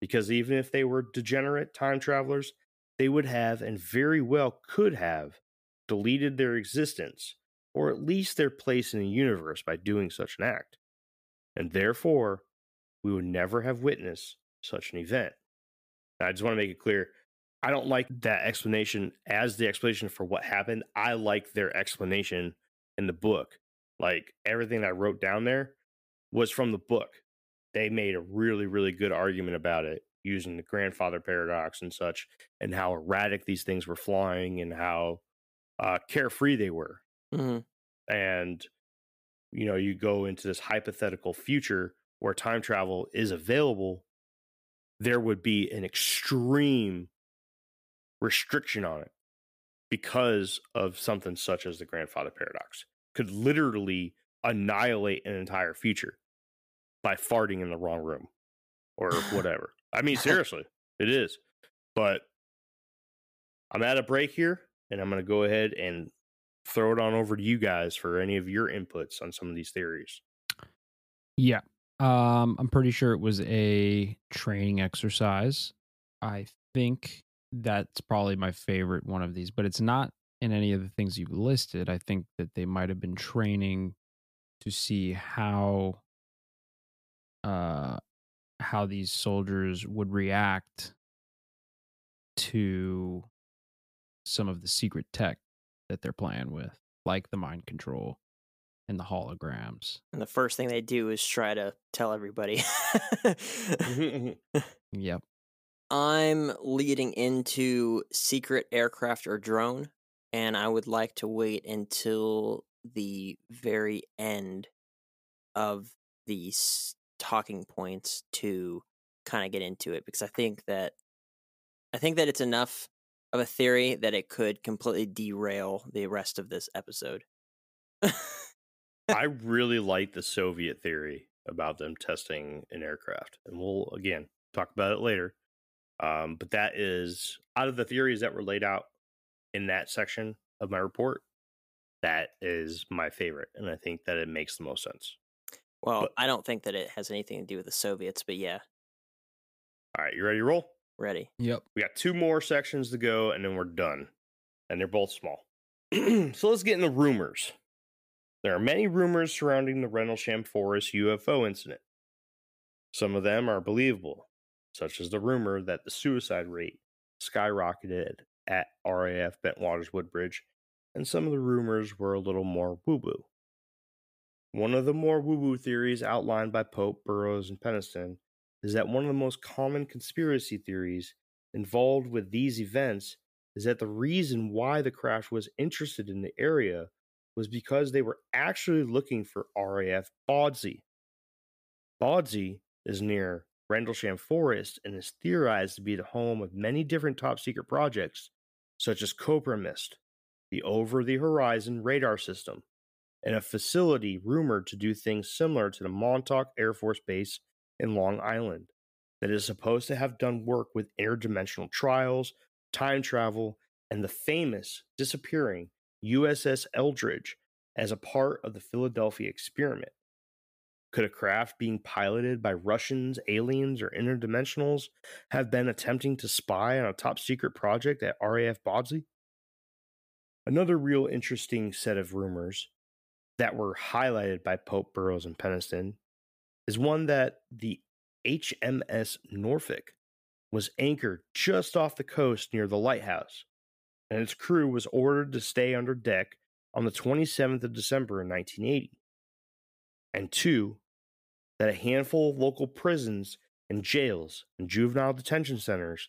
Because even if they were degenerate time travelers, they would have and very well could have deleted their existence or at least their place in the universe by doing such an act. And therefore, we would never have witnessed such an event. Now, I just want to make it clear I don't like that explanation as the explanation for what happened. I like their explanation in the book. Like everything I wrote down there was from the book. They made a really, really good argument about it using the grandfather paradox and such, and how erratic these things were flying and how uh, carefree they were. hmm And, you know, you go into this hypothetical future where time travel is available, there would be an extreme restriction on it because of something such as the grandfather paradox. Could literally annihilate an entire future by farting in the wrong room or whatever. I mean, seriously, it is. But I'm at a break here, and I'm going to go ahead and throw it on over to you guys for any of your inputs on some of these theories. Yeah. Um, I'm pretty sure it was a training exercise. I think that's probably my favorite one of these, but it's not in any of the things you've listed. I think that they might have been training to see how uh how these soldiers would react to some of the secret tech that they're playing with, like the mind control and the holograms. And the first thing they do is try to tell everybody. Yep. I'm leading into secret aircraft or drone, and I would like to wait until the very end of these talking points to kind of get into it because I think that I think that it's enough of a theory that it could completely derail the rest of this episode. I really like the Soviet theory about them testing an aircraft, and we'll again talk about it later. Um, but that is out of the theories that were laid out in that section of my report. That is my favorite, and I think that it makes the most sense. Well, But- I don't think that it has anything to do with the Soviets, but yeah, All right, you ready to roll? ready. Yep. We got two more sections to go, and then we're done. And they're both small. so let's get into rumors. There are many rumors surrounding the Rendlesham Forest UFO incident. Some of them are believable, such as the rumor that the suicide rate skyrocketed at RAF Bentwaters Woodbridge, and some of the rumors were a little more woo woo. One of the more woo woo theories outlined by Pope, Burroughs, and Penniston is that one of the most common conspiracy theories involved with these events is that the reason why the craft was interested in the area was because they were actually looking for RAF Bawdsey. Bawdsey is near Rendlesham Forest and is theorized to be the home of many different top secret projects, such as Cobra Mist, the Over the Horizon radar system, and a facility rumored to do things similar to the Montauk Air Force Base in Long Island that is supposed to have done work with interdimensional trials, time travel, and the famous disappearing USS Eldridge as a part of the Philadelphia experiment. Could a craft being piloted by Russians, aliens, or interdimensionals have been attempting to spy on a top secret project at RAF Bawdsey? Another real interesting set of rumors that were highlighted by Pope Burroughs and Penniston is one that the HMS Norfolk was anchored just off the coast near the lighthouse, and its crew was ordered to stay under deck on the 27th of December in 1980. And two, that a handful of local prisons and jails and juvenile detention centers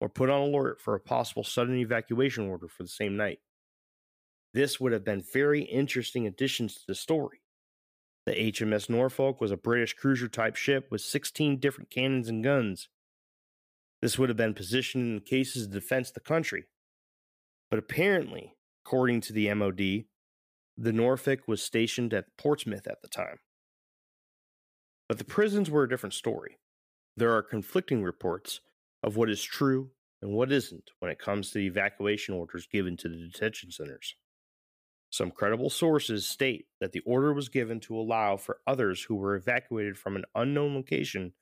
were put on alert for a possible sudden evacuation order for the same night. This would have been very interesting additions to the story. The HMS Norfolk was a British cruiser type ship with 16 different cannons and guns. This would have been positioned in cases defense of the country. But apparently, according to the MOD, the Norfolk was stationed at Portsmouth at the time. But the prisons were a different story. There are conflicting reports of what is true and what isn't when it comes to the evacuation orders given to the detention centers. Some credible sources state that the order was given to allow for others who were evacuated from an unknown location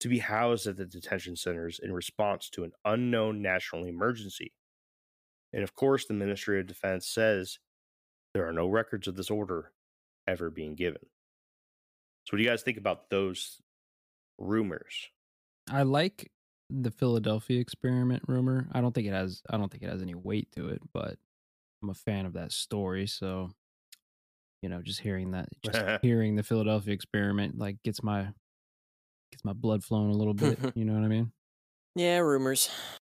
to be housed at the detention centers in response to an unknown national emergency. And of course, the Ministry of Defense says there are no records of this order ever being given. So, what do you guys think about those rumors? I like the Philadelphia experiment rumor. I don't think it has I don't think it has any weight to it, but I'm a fan of that story, so you know, just hearing that just hearing the Philadelphia experiment like gets my gets my blood flowing a little bit, you know what I mean? Yeah, rumors.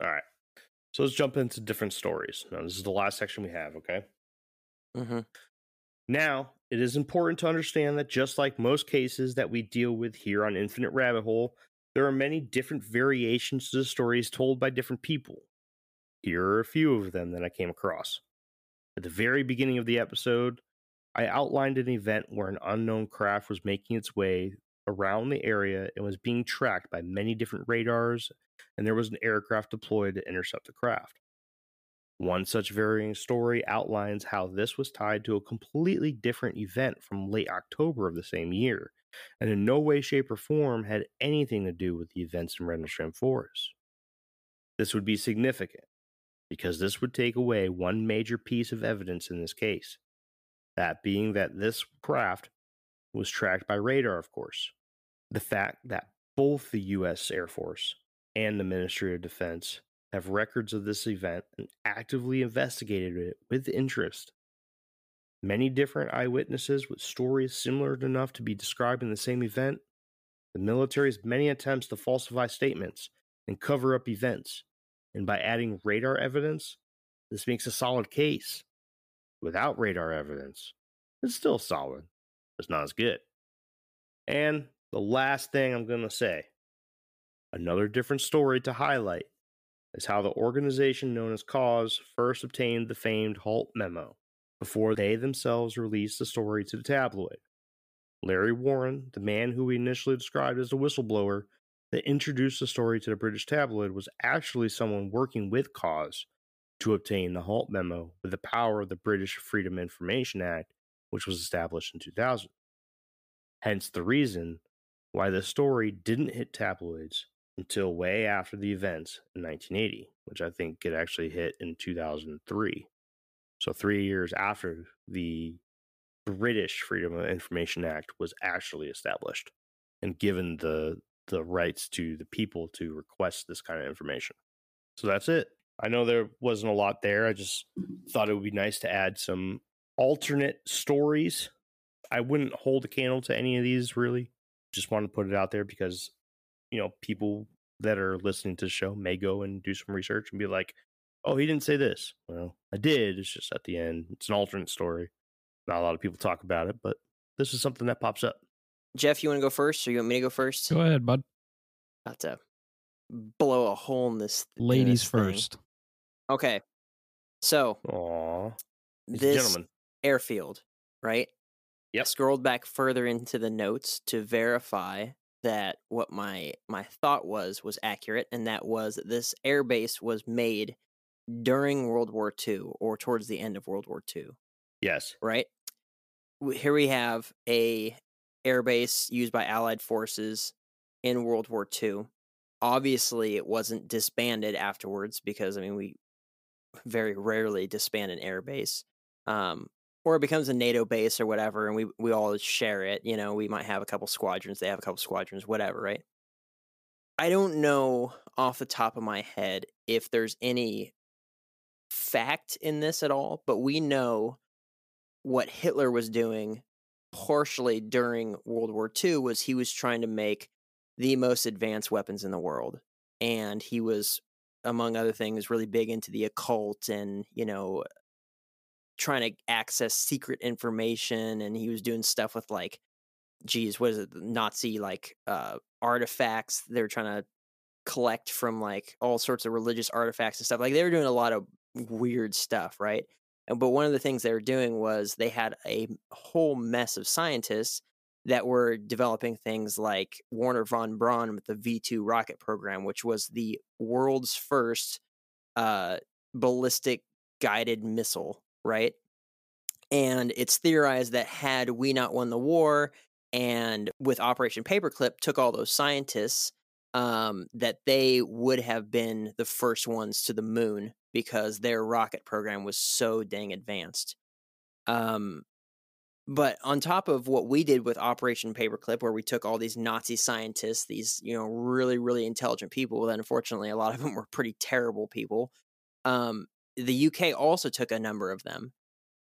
All right. So, let's jump into different stories. Now, this is the last section we have, okay? hmm Now, it is important to understand that just like most cases that we deal with here on Infinite Rabbit Hole, there are many different variations to the stories told by different people. Here are a few of them that I came across. At the very beginning of the episode, I outlined an event where an unknown craft was making its way around the area and was being tracked by many different radars, and there was an aircraft deployed to intercept the craft. One such varying story outlines how this was tied to a completely different event from late October of the same year, and in no way, shape, or form had anything to do with the events in Rendlesham Forest. This would be significant because this would take away one major piece of evidence in this case that being that this craft was tracked by radar, of course. The fact that both the U.S. Air Force and the Ministry of Defense have records of this event and actively investigated it with interest. Many different eyewitnesses with stories similar enough to be describing the same event, the military's many attempts to falsify statements and cover up events, and by adding radar evidence, this makes a solid case. Without radar evidence, it's still solid, it's not as good. And the last thing I'm going to say Another different story to highlight is how the organization known as Cause first obtained the famed Halt memo before they themselves released the story to the tabloid. Larry Warren, the man who we initially described as the whistleblower that introduced the story to the British tabloid, was actually someone working with Cause to obtain the Halt memo with the power of the British Freedom Information Act, which was established in 2000. Hence the reason why the story didn't hit tabloids until way after the events in 1980, which I think it actually hit in 2003. So, three years after the British Freedom of Information Act was actually established and given the the rights to the people to request this kind of information. So that's it. I know there wasn't a lot there. I just mm-hmm. thought it would be nice to add some alternate stories. I wouldn't hold a candle to any of these really. Just wanted to put it out there because you know, people that are listening to the show may go and do some research and be like, "Oh, he didn't say this." Well, I did. It's just at the end. It's an alternate story. Not a lot of people talk about it, but this is something that pops up. Jeff, you want to go first, or you want me to go first? Go ahead, bud. About to blow a hole in this. in Ladies this thing. first. Okay, so Aw, he's a this gentleman. airfield, right? I scrolled back further into the notes to verify that what my my thought was was accurate, and that was that this airbase was made during World War II or towards the end of World War II. Yes. right? Here we have a airbase used by Allied forces in World War II. Obviously, it wasn't disbanded afterwards because I mean we very rarely disband an airbase, um, or it becomes a NATO base or whatever, and we we all share it. You know, we might have a couple squadrons, they have a couple squadrons, whatever, right? I don't know off the top of my head if there's any fact in this at all, but we know what Hitler was doing partially during World War II was he was trying to make the most advanced weapons in the world. And he was, among other things, really big into the occult and, you know, trying to access secret information. And he was doing stuff with like, geez, what is it? Nazi like uh artifacts. They were trying to collect from like all sorts of religious artifacts and stuff. Like they were doing a lot of weird stuff, right? But one of the things they were doing was they had a whole mess of scientists that were developing things like Wernher von Braun with the V two rocket program, which was the world's first uh, ballistic guided missile, right? And it's theorized that had we not won the war, and with Operation Paperclip took all those scientists, um, that they would have been the first ones to the moon because their rocket program was so dang advanced. Um, but on top of what we did with Operation Paperclip, where we took all these Nazi scientists, these you know really really intelligent people, that unfortunately a lot of them were pretty terrible people. Um, the UK also took a number of them,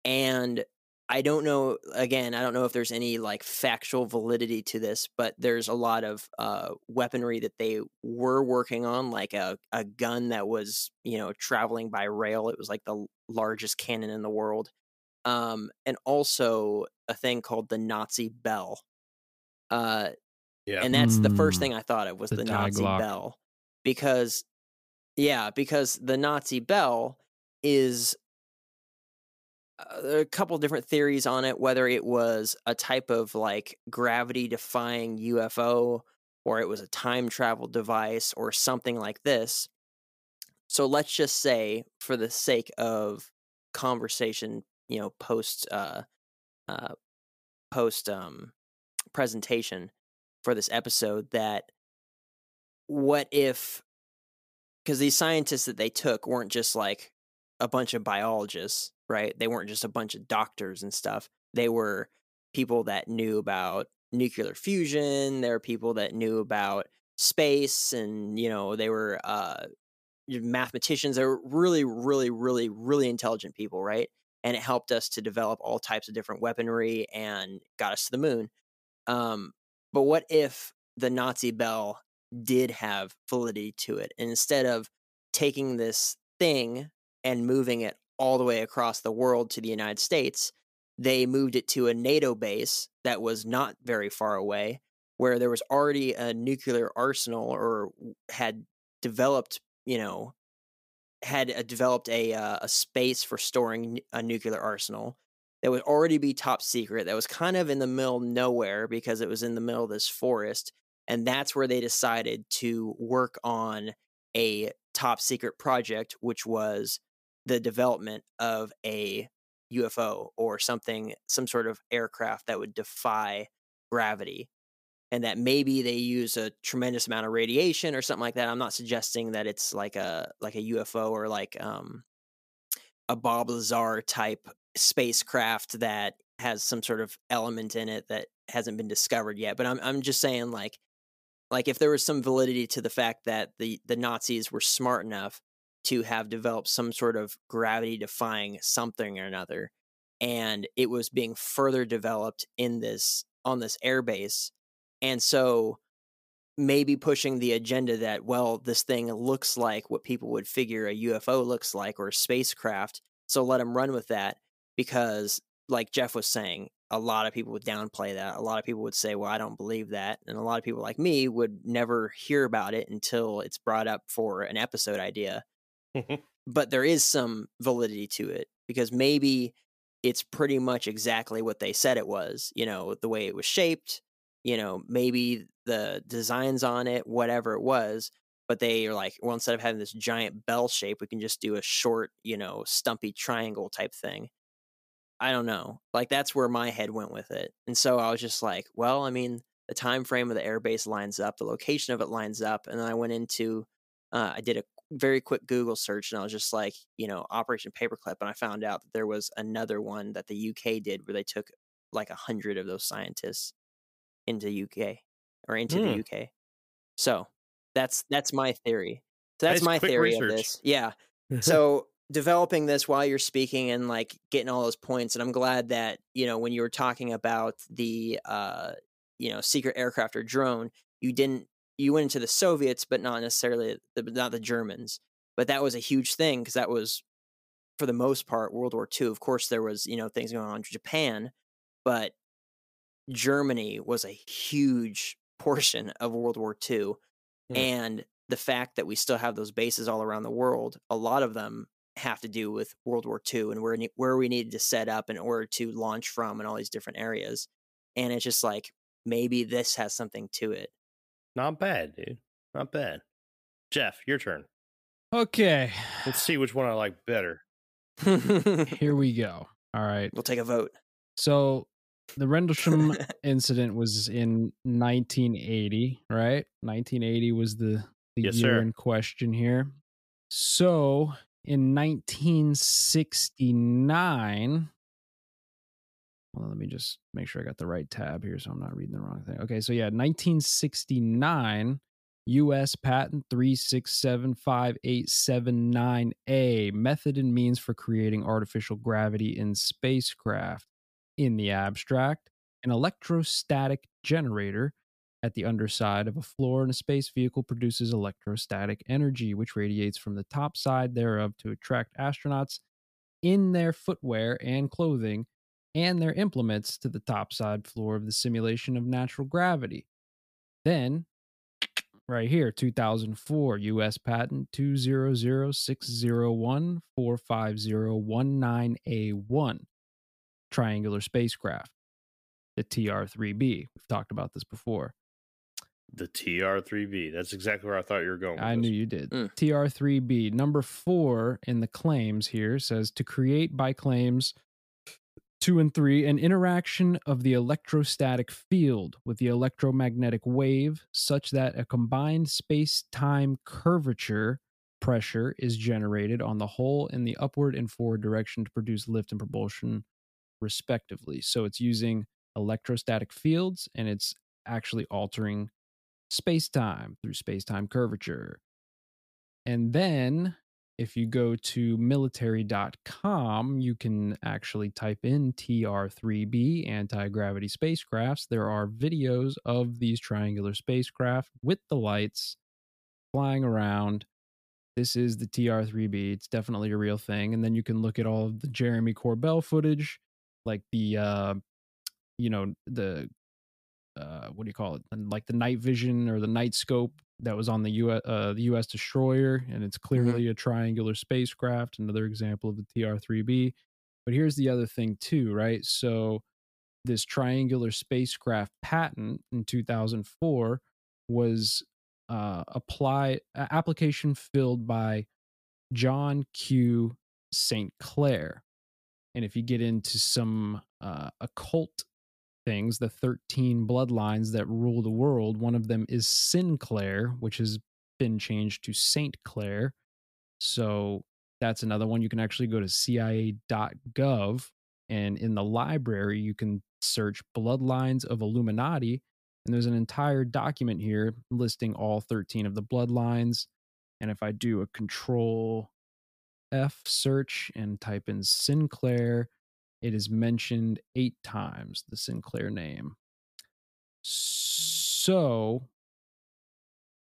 and I don't know. Again, I don't know if there's any like factual validity to this, but there's a lot of uh, weaponry that they were working on, like a a gun that was you know traveling by rail. It was like the largest cannon in the world, um, and also a thing called the Nazi bell. Uh, Yeah. and that's the first Mm, thing I thought of was the the, Nazi bell because yeah, because the Nazi bell is a couple different theories on it whether it was a type of like gravity defying UFO or it was a time travel device or something like this. So let's just say for the sake of conversation, you know, post uh uh post um presentation for this episode that what if because these scientists that they took weren't just like a bunch of biologists right? They weren't just a bunch of doctors and stuff. They were people that knew about nuclear fusion. There were people that knew about space and you know they were uh mathematicians. They were really really really really intelligent people right? And it helped us to develop all types of different weaponry and got us to the moon. Um, but what if the Nazi bell did have validity to it? And instead of taking this thing and moving it all the way across the world to the United States, they moved it to a NATO base that was not very far away. where there was already a nuclear arsenal or had developed, you know, had uh, developed a uh, a space for storing a nuclear arsenal that would already be top secret. That was kind of in the middle of nowhere because it was in the middle of this forest, and that's where they decided to work on a top secret project, which was the development of a UFO or something, some sort of aircraft that would defy gravity. And that maybe they use a tremendous amount of radiation or something like that. I'm not suggesting that it's like a like a UFO or like um a Bob Lazar type spacecraft that has some sort of element in it that hasn't been discovered yet. But I'm I'm just saying like like if there was some validity to the fact that the the Nazis were smart enough to have developed some sort of gravity defying something or another and it was being further developed in this on this airbase and so maybe pushing the agenda that well this thing looks like what people would figure a UFO looks like or a spacecraft so let them run with that because like Jeff was saying a lot of people would downplay that a lot of people would say well I don't believe that and a lot of people like me would never hear about it until it's brought up for an episode idea but there is some validity to it because maybe it's pretty much exactly what they said it was you know the way it was shaped you know maybe the designs on it whatever it was but they are like well instead of having this giant bell shape we can just do a short you know stumpy triangle type thing. I don't know like that's where my head went with it and so i was just like well i mean the time frame of the airbase lines up the location of it lines up and then i went into uh, i did a very quick Google search and I was just like, you know, Operation Paperclip, and I found out that there was another one that the UK did where they took like a hundred of those scientists into UK or into Hmm. the UK. So that's that's my theory. So that's Nice my theory research. of this. Yeah. So developing this while you're speaking and like getting all those points, and I'm glad that you know when you were talking about the uh you know secret aircraft or drone, you didn't you went into the Soviets, but not necessarily the, not the Germans. But that was a huge thing because that was, for the most part, World War II. Of course, there was you know things going on in Japan, but Germany was a huge portion of World War II, Hmm. and the fact that we still have those bases all around the world, a lot of them have to do with World War II and where where we needed to set up in order to launch from in all these different areas. And it's just like maybe this has something to it. Not bad, dude. Not bad. Jeff, your turn. Okay, Let's see which one I like better. here we go. All right. We'll take a vote. So the Rendlesham incident was in 1980, right? 1980 was the, the Yes, year sir. in question here. So in 1969, well, let me just make sure I got the right tab here so I'm not reading the wrong thing. Okay, so yeah, 1969, US patent 3675879A, method and means for creating artificial gravity in spacecraft in the abstract, an electrostatic generator at the underside of a floor in a space vehicle produces electrostatic energy, which radiates from the top side thereof to attract astronauts in their footwear and clothing and their implements to the topside floor of the simulation of natural gravity. Then, right here, 2004 US patent 20060145019A1 triangular spacecraft, the TR3B. We've talked about this before. The TR3B. That's exactly where I thought you were going. With I this. knew you did. Mm. TR3B. Number four in the claims here says to create by claims two and three an interaction of the electrostatic field with the electromagnetic wave such that a combined space time curvature pressure is generated on the whole in the upward and forward direction to produce lift and propulsion respectively. So it's using electrostatic fields and it's actually altering space time through space time curvature. And then if you go to military.com, you can actually type in TR3B anti gravity spacecrafts. There are videos of these triangular spacecraft with the lights flying around. This is the TR3B. It's definitely a real thing. And then you can look at all of the Jeremy Corbell footage, like the, uh, you know, the uh, what do you call it? Like the night vision or the night scope that was on the U.S. Uh, the U.S. destroyer, and it's clearly a triangular spacecraft. Another example of the TR-3B. But here's the other thing too, right? So this triangular spacecraft patent in 2004 was uh, apply application filled by John Q. St. Clair. And if you get into some uh, occult things, the 13 bloodlines that rule the world, one of them is Sinclair, which has been changed to St. Clair. So that's another one. You can actually go to CIA.gov and in the library, you can search Bloodlines of Illuminati. And there's an entire document here listing all 13 of the bloodlines. And if I do a control F search and type in Sinclair, it is mentioned eight times, the Sinclair name. So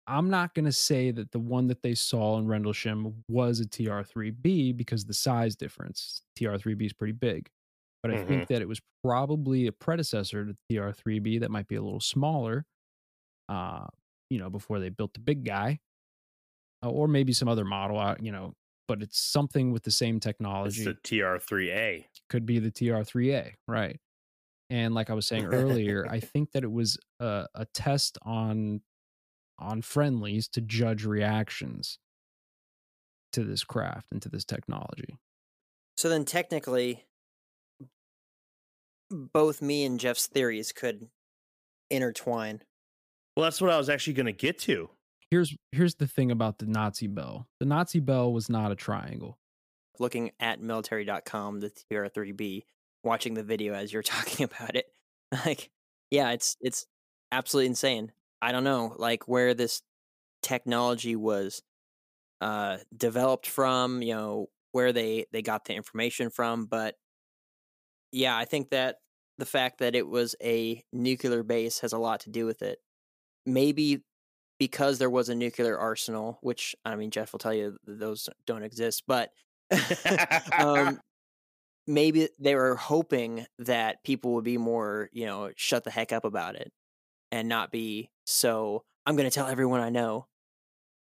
I'm not going to say that the one that they saw in Rendlesham was a TR3B because the size difference. TR3B is pretty big. But I Mhm. think that it was probably a predecessor to TR3B that might be a little smaller, uh, you know, before they built the big guy. Uh, or maybe some other model, uh, you know, but it's something with the same It's technology the TR3A. could be the TR3A, right? And like I was saying earlier, I think that it was a, a test on on friendlies to judge reactions to this craft and to this technology. So then technically both me and Jeff's theories could intertwine. Well, that's what I was actually going to get to. Here's here's the thing about the Nazi bell. The Nazi bell was not a triangle. Looking at military.com, the TR3B, watching the video as you're talking about it. Like, yeah, it's it's absolutely insane. I don't know, like where this technology was uh developed from, you know, where they they got the information from, but yeah, I think that the fact that it was a nuclear base has a lot to do with it. Maybe because there was a nuclear arsenal, which I mean, Jeff will tell you those don't exist, but um, maybe they were hoping that people would be more, you know, shut the heck up about it and not be so. I'm going to tell everyone I know,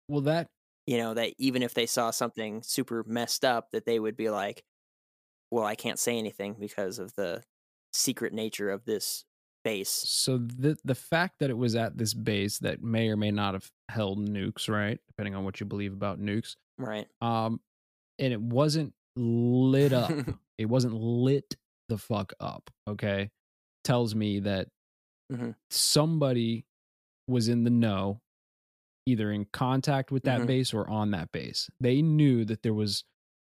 Well, that you know, that even if they saw something super messed up, that they would be like, well, I can't say anything because of the secret nature of this base. so the the fact that it was at this base that may or may not have held nukes, right? Depending on what you believe about nukes. Right. Um and it wasn't lit up. it wasn't lit the fuck up, okay? Tells me that Mhm. somebody was in the know either in contact with that Mhm. base or on that base. They knew that there was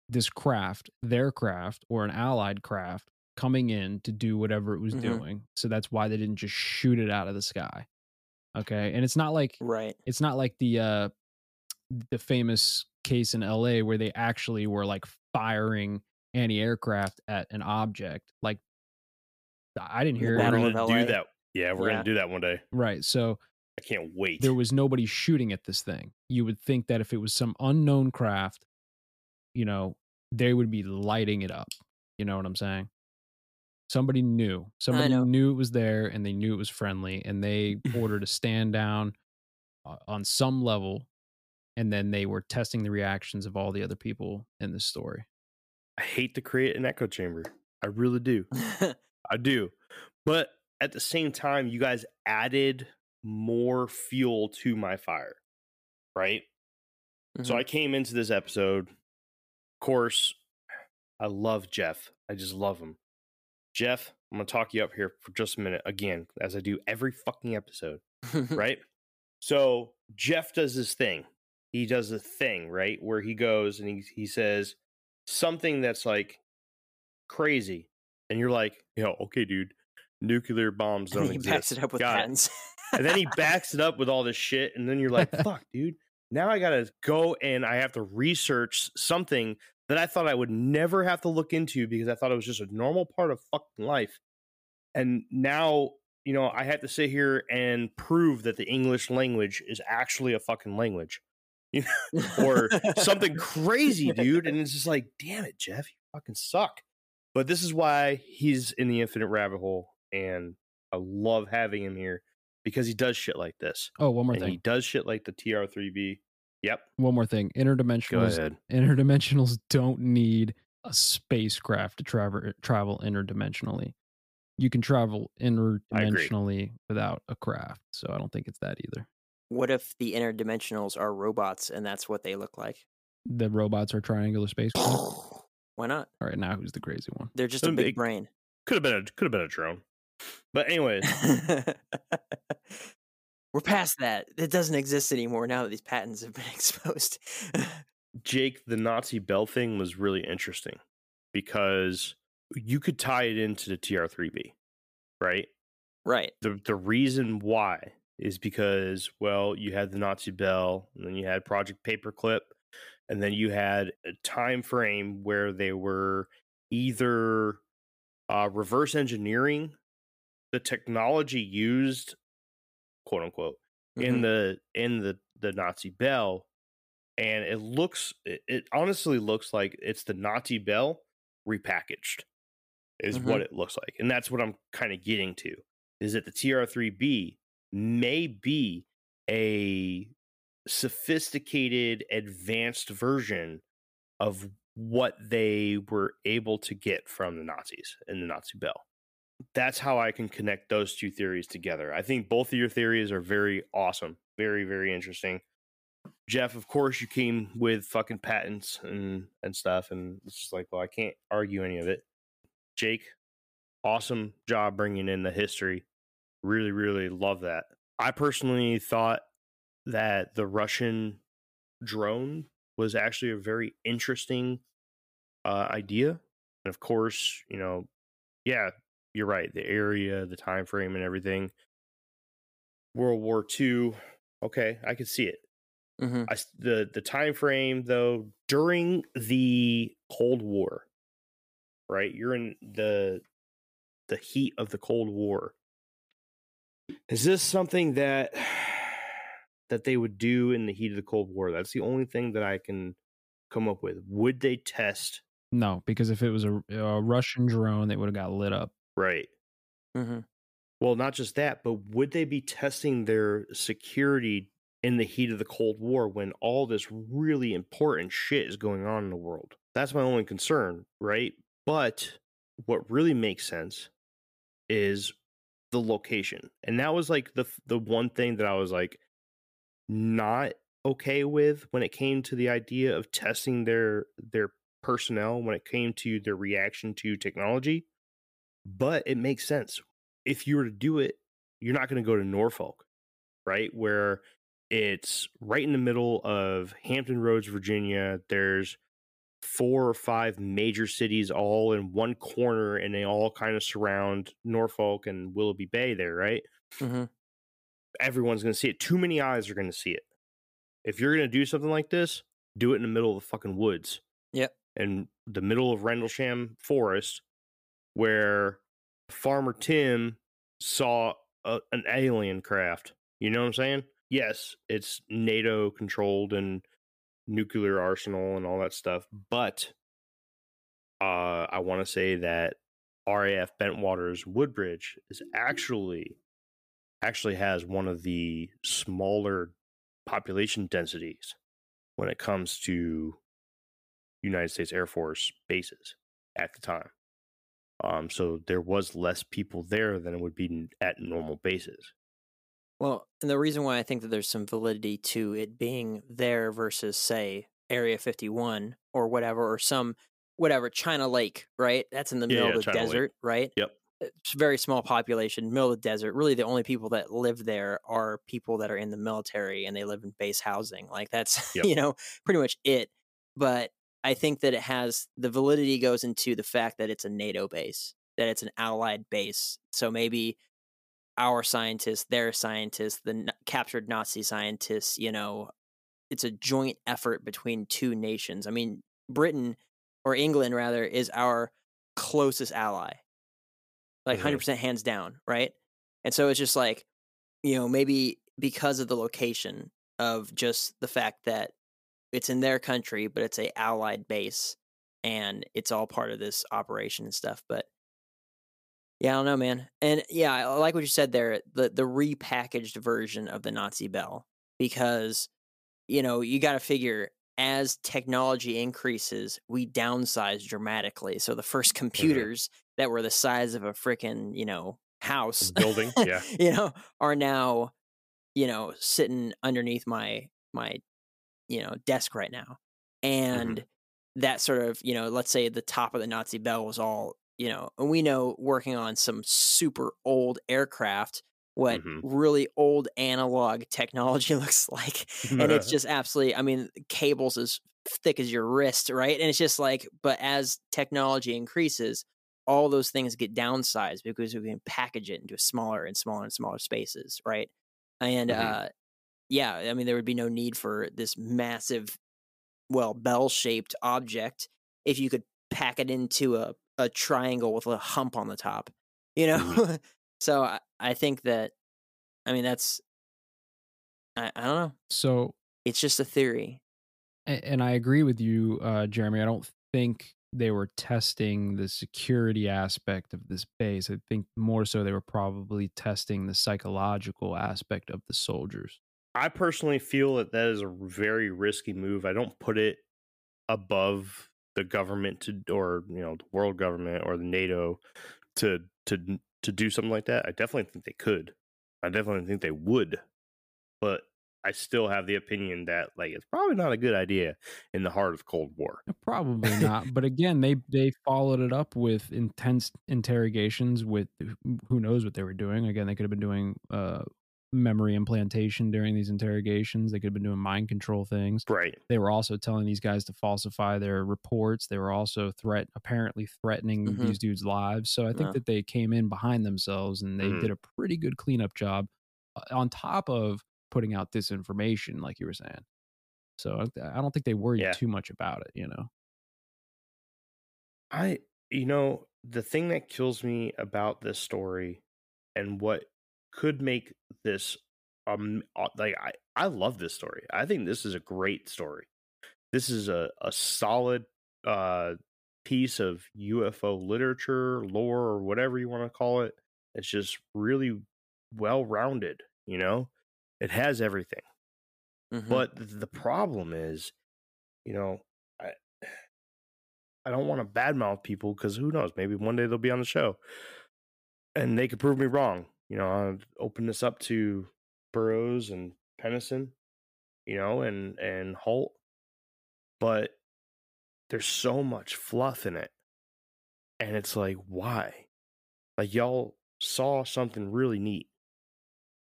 this craft, their craft or an allied craft coming in to do whatever it was Mhm. doing. So that's why they didn't just shoot it out of the sky. Okay? And it's not like Right. it's not like the uh the famous case in LA where they actually were like firing anti-aircraft at an object. Like I didn't The hear we're gonna do that. Yeah, we're Yeah. going to do that one day. right. So I can't wait. there was nobody shooting at this thing. You would think that if it was some unknown craft, you know, they would be lighting it up. You know what I'm saying? Somebody knew. Somebody knew it was there and they knew it was friendly and they ordered a stand down uh, on some level and then they were testing the reactions of all the other people in the story. I hate to create an echo chamber. I really do. I do. But at the same time, you guys added more fuel to my fire, right? So Mhm. I came into this episode. Of course, I love Jeff. I just love him. Jeff, I'm going to talk you up here for just a minute again, as I do every fucking episode, right? So Jeff does this thing. He does a thing, right? Where he goes and he, he says something that's like crazy. And you're like, yeah, okay, dude, nuclear bombs don't he exist. backs it up with Got patents. and then he backs it up with all this shit and then you're like fuck dude now i gotta go and i have to research something that i thought i would never have to look into because i thought it was just a normal part of fucking life and now you know i have to sit here and prove that the english language is actually a fucking language you know or something crazy dude and it's just like damn it jeff you fucking suck but this is why he's in the infinite rabbit hole and I love having him here because he does shit like this. Oh, one more and thing. he does shit like the TR3B. Yep. One more thing. Go Interdimensionals. ahead. Interdimensionals don't need a spacecraft to travel travel interdimensionally. You can travel interdimensionally without a craft. So I don't think it's that either. What if the interdimensionals are robots and that's what they look like? The robots are triangular spacecraft. Why not? right, now who's the crazy one? They're just a big big- brain. Could have been a could have been a drone. But anyways, We're past that. It doesn't exist anymore now that these patents have been exposed. Jake, the Nazi Bell thing was really interesting because you could tie it into the TR3B, right? right. The the reason why is because well, you had the Nazi Bell, and then you had Project Paperclip, and then you had a time frame where they were either uh, reverse engineering the technology used, quote unquote, in Mhm. the in the the Nazi Bell, and it looks it, it honestly looks like it's the Nazi Bell repackaged, is what it looks like, and that's what I'm kind of getting to. Is that the TR3B may be a sophisticated, advanced version of what they were able to get from the Nazis in the Nazi Bell. That's how I can connect those two theories together. I think both of your theories are very awesome, very, very interesting. Jeff, of course, you came with fucking patents and and stuff, and it's just like, well, I can't argue any of it. Jake, awesome job bringing in the history. Really, really love that. I personally thought that the Russian drone was actually a very interesting uh, idea, and of course, you know, yeah, you're right. The area, the time frame, and everything. World War II. Okay, I could see it. Mhm. I the the time frame though during the Cold War, right? You're in the the heat of the Cold War. Is this something that that they would do in the heat of the Cold War? That's the only thing that I can come up with. Would they test No, because if it was a, a Russian drone, they would have got lit up. Right? Mhm. Well, not just that, but would they be testing their security in the heat of the Cold War when all this really important shit is going on in the world? That's my only concern, right? But what really makes sense is the location. And that was like the the one thing that I was like not okay with when it came to the idea of testing their their personnel when it came to their reaction to technology. But it makes sense if you were to do it, you're not going to go to Norfolk, right? Where it's right in the middle of Hampton Roads, Virginia. There's four or five major cities all in one corner, and they all kind of surround Norfolk and Willoughby Bay there, right? Mhm. Everyone's going to see it. Too many eyes are going to see it. If you're going to do something like this, do it in the middle of the fucking woods. Yep. And the middle of Rendlesham Forest, where Farmer Tim saw a, an alien craft. You know what I'm saying? Yes, it's NATO controlled and nuclear arsenal and all that stuff, but uh, I want to say that RAF Bentwaters Woodbridge is actually actually has one of the smaller population densities when it comes to United States Air Force bases at the time. Um, so there was less people there than it would be at normal bases. Well, and the reason why I think that there's some validity to it being there versus, say, Area 51 or whatever, or some whatever China Lake, right? That's in the Yeah, middle yeah, of the China Lake. desert, right? Yep. It's a very small population, middle of the desert. Really, the only people that live there are people that are in the military and they live in base housing. Like that's Yep. you know pretty much it. But I think that it has the validity goes into the fact that it's a NATO base, that it's an allied base. So maybe our scientists, their scientists, the n- captured Nazi scientists, you know, it's a joint effort between two nations. I mean, Britain or England rather is our closest ally. Like Mhm. 100% hands down, right? And so it's just like, you know, maybe because of the location of just the fact that it's in their country, but it's a allied base and it's all part of this operation and stuff. But Yeah, I don't know, man. And yeah, I like what you said there, the the repackaged version of the Nazi bell because you know, you got to figure as technology increases, we downsize dramatically. So the first mm-hmm. computers that were the size of a freaking, you know, house Building, yeah. you know, are now, you know, sitting underneath my my you know, desk right now. And that sort of, you know, let's say the top of the Nazi bell was all, you know, and we know working on some super old aircraft what Mhm. really old analog technology looks like. And it's just absolutely, I mean, cables as thick as your wrist, right? And it's just like, but as technology increases, all those things get downsized because we can package it into smaller and smaller and smaller spaces, right? And Mhm. uh yeah, I mean there would be no need for this massive well, bell-shaped object if you could pack it into a a triangle with a hump on the top. You know? so I, I think that I mean that's I, I don't know. So It's just a theory. And I agree with you, uh, Jeremy. I don't think they were testing the security aspect of this base. I think more so they were probably testing the psychological aspect of the soldiers. I personally feel that that is a very risky move. I don't put it above the government to, or you know, the world government or the NATO to to to do something like that. I definitely think they could. I definitely think they would, but I still have the opinion that like it's probably not a good idea in the heart of Cold War. Uh, Probably not. But again, they they followed it up with intense interrogations with who- who knows what they were doing. Again, they could have been doing uh, memory implantation during these interrogations. They could have been doing mind control things. Right. They were also telling these guys to falsify their reports. They were also threat apparently threatening Mhm. these dudes' lives. So I think Yeah. that they came in behind themselves and they Mhm. did a pretty good cleanup job uh, on top of putting out disinformation, like you were saying. So I I don't think they worried Yeah. too much about it, you know. I, you know, the thing that kills me about this story and what could make this, um, like, I, I love this story. I think this is a great story. This is a, a solid, uh, piece of UFO literature, lore, or whatever you want to call it. It's just really well rounded, you know? It has everything. Mhm. But the problem is, you know, I I don't want to badmouth people because who knows? Maybe one day they'll be on the show, and they could prove me wrong. You know, I'll open this up to Burroughs and Penniston, you know, and and Halt, but there's so much fluff in it, and it's like, why? Like y'all saw something really neat,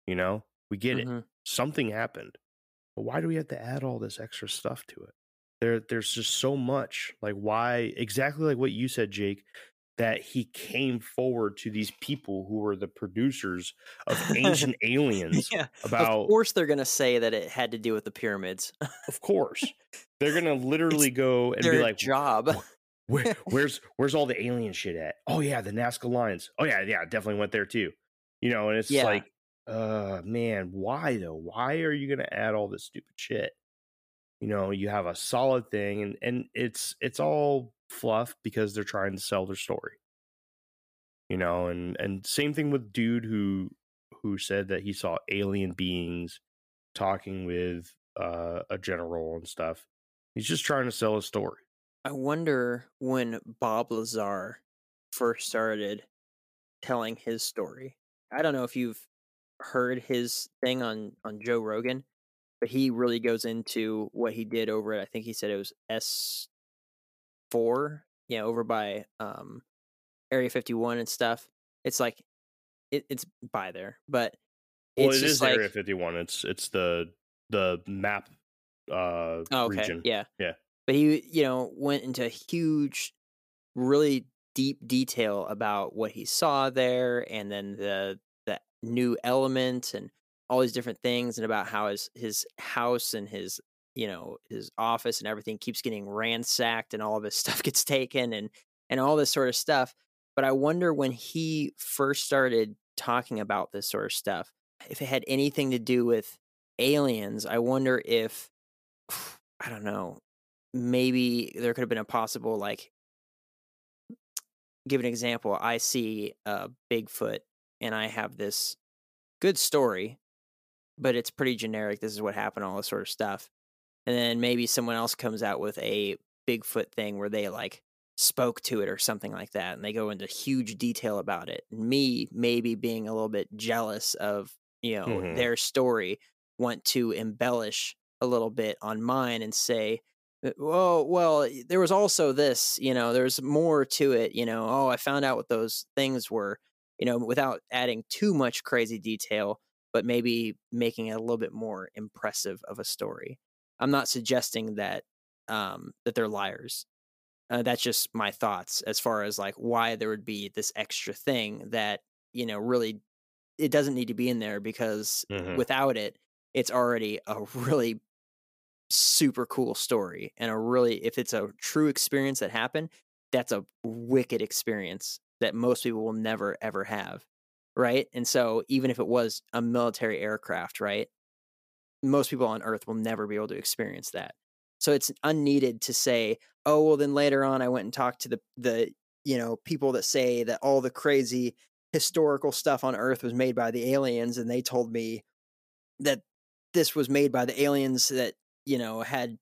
you know? We get it Mhm. something happened. But why do we have to add all this extra stuff to it? There there's just so much. Like why exactly like what you said, Jake, that he came forward to these people who were the producers of ancient aliens Yeah. about Of course they're gonna say that it had to do with the pyramids. of course. They're gonna literally go and be like job. Where, where's where's all the alien shit at? Oh yeah, the Nazca lines. Oh yeah, yeah, definitely went there too. You know, and it's Yeah. like, uh man, why though? Why are you gonna add all this stupid shit? You know, you have a solid thing and and it's it's all fluff because they're trying to sell their story. You know, and and same thing with dude who who said that he saw alien beings talking with uh a general and stuff. He's just trying to sell a story. I wonder when Bob Lazar first started telling his story. I don't know if you've heard his thing on on Joe Rogan, but he really goes into what he did over at I think he said it was S four, yeah, over by um Area fifty one and stuff. It's like it, it's by there, but Well, it's it just is like Area 51. It's it's the the map uh Oh, okay. region. Yeah. Yeah. But he, you know, went into huge, really deep detail about what he saw there and then the the new element and all these different things and about how his his house and his you know his office and everything keeps getting ransacked and all of his stuff gets taken and and all this sort of stuff but i wonder when he first started talking about this sort of stuff if it had anything to do with aliens i wonder if i don't know maybe there could have been a possible like give an example. I see a Bigfoot and I have this good story, but it's pretty generic. This is what happened, all this sort of stuff. And then maybe someone else comes out with a Bigfoot thing where they like spoke to it or something like that and they go into huge detail about it. Me maybe being a little bit jealous of, you know, Mhm. their story, want to embellish a little bit on mine and say, well, well, there was also this, you know, there's more to it, you know. Oh, I found out what those things were, you know, without adding too much crazy detail, but maybe making it a little bit more impressive of a story. I'm not suggesting that um, that they're liars. Uh, that's just my thoughts as far as like why there would be this extra thing that you know really it doesn't need to be in there because Mhm. without it, it's already a really super cool story and a really if it's a true experience that happened, that's a wicked experience that most people will never ever have. Right? And so even if it was a military aircraft, right? Most people on earth will never be able to experience that. So it's unneeded to say, "Oh, well then later on I went and talked to the the you know, people that say that all the crazy historical stuff on earth was made by the aliens and they told me that this was made by the aliens that you know had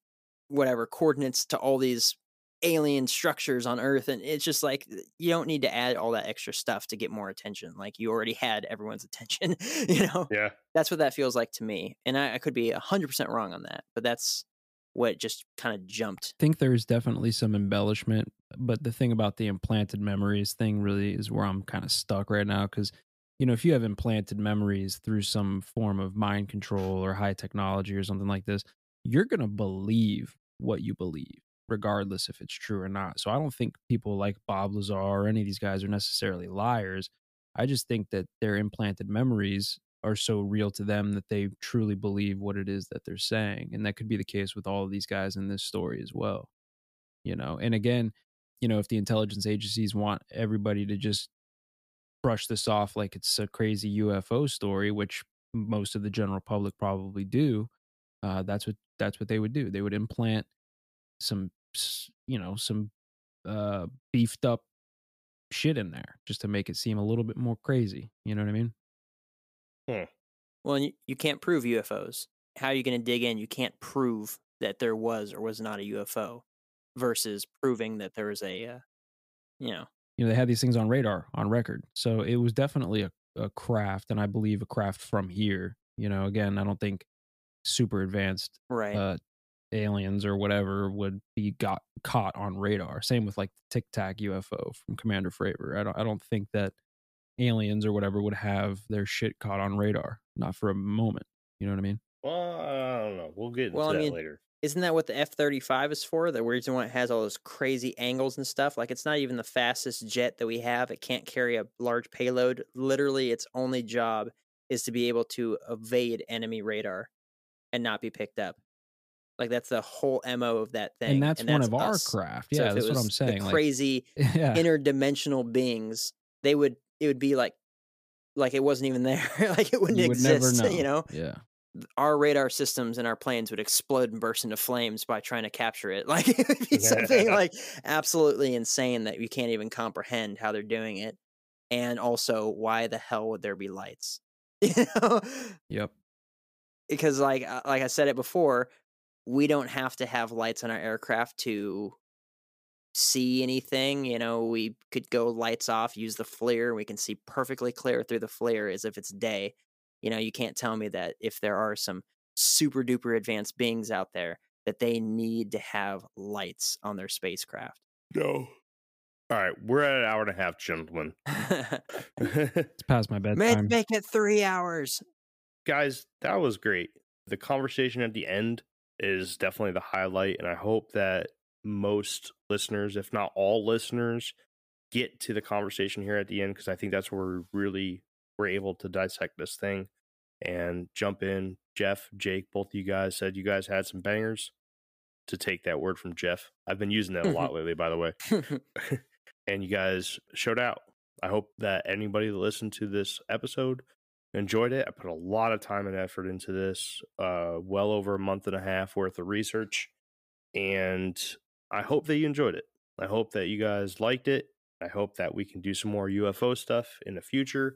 whatever coordinates to all these alien structures on earth and it's just like you don't need to add all that extra stuff to get more attention like you already had everyone's attention you know? Yeah. that's what that feels like to me and i, I could be 100% wrong on that but that's what just kind of jumped. I think there's definitely some embellishment, but the thing about the implanted memories thing really is where I'm kind of stuck right now because you know if you have implanted memories through some form of mind control or high technology or something like this, you're gonna believe what you believe, regardless if it's true or not. So I don't think people like Bob Lazar or any of these guys are necessarily liars. I just think that their implanted memories are so real to them that they truly believe what it is that they're saying. And that could be the case with all of these guys in this story as well. You know, and again, you know, if the intelligence agencies want everybody to just brush this off like it's a crazy UFO story, which most of the general public probably do, uh, that's what that's what they would do. They would implant some, you know, some uh, beefed up shit in there just to make it seem a little bit more crazy. You know what I mean? well you, you can't prove ufos how are you going to dig in? You can't prove that there was or was not a ufo versus proving that there was a uh, you know. You know they had these things on radar on record. So it was definitely a, a craft and i believe a craft from here you know again i don't think super advanced right. uh aliens or whatever would be got caught on radar same with like the tic tac ufo from commander fravor i don't i don't think that aliens or whatever would have their shit caught on radar not for a moment you know what i mean Well, I don't know. We'll get into Well, I that mean, later. isn't that what the F thirty five is for? The reason why it has all those crazy angles and stuff. Like it's not even the fastest jet that we have. It can't carry a large payload. Literally, its only job is to be able to evade enemy radar and not be picked up. Like that's the whole mo of that thing. and that's one of our craft yeah it that's what i'm saying The like crazy yeah interdimensional beings. They would. It would be like, like it wasn't even there. like it wouldn't you would exist. never know You know yeah our radar systems and our planes would explode and burst into flames by trying to capture it. Like it would be something like absolutely insane that you can't even comprehend how they're doing it. And also, why the hell would there be lights? You know, yep because like uh, like I said it before, we don't have to have lights on our aircraft to see anything. You know, we could go lights off, use the FLIR, we can see perfectly clear through the flare as if it's day. You know, you can't tell me that if there are some super duper advanced beings out there that they need to have lights on their spacecraft. No. All right, we're at an hour and a half, gentlemen. it's past my Make, bedtime make it three hours. Guys, that was great. The conversation at the end is definitely the highlight, and I hope that most listeners, if not all listeners, get to the conversation here at the end because I think that's where we really were able to dissect this thing and jump in. Jeff, Jake, both of you guys said you guys had some bangers. To take that word from Jeff, I've been using that a mm-hmm. lot lately, by the way. and you guys showed out. I hope that anybody that listened to this episode enjoyed it. I put a lot of time and effort into this, uh, well over a month and a half worth of research, and I hope that you enjoyed it. I hope that you guys liked it. I hope that we can do some more UFO stuff in the future.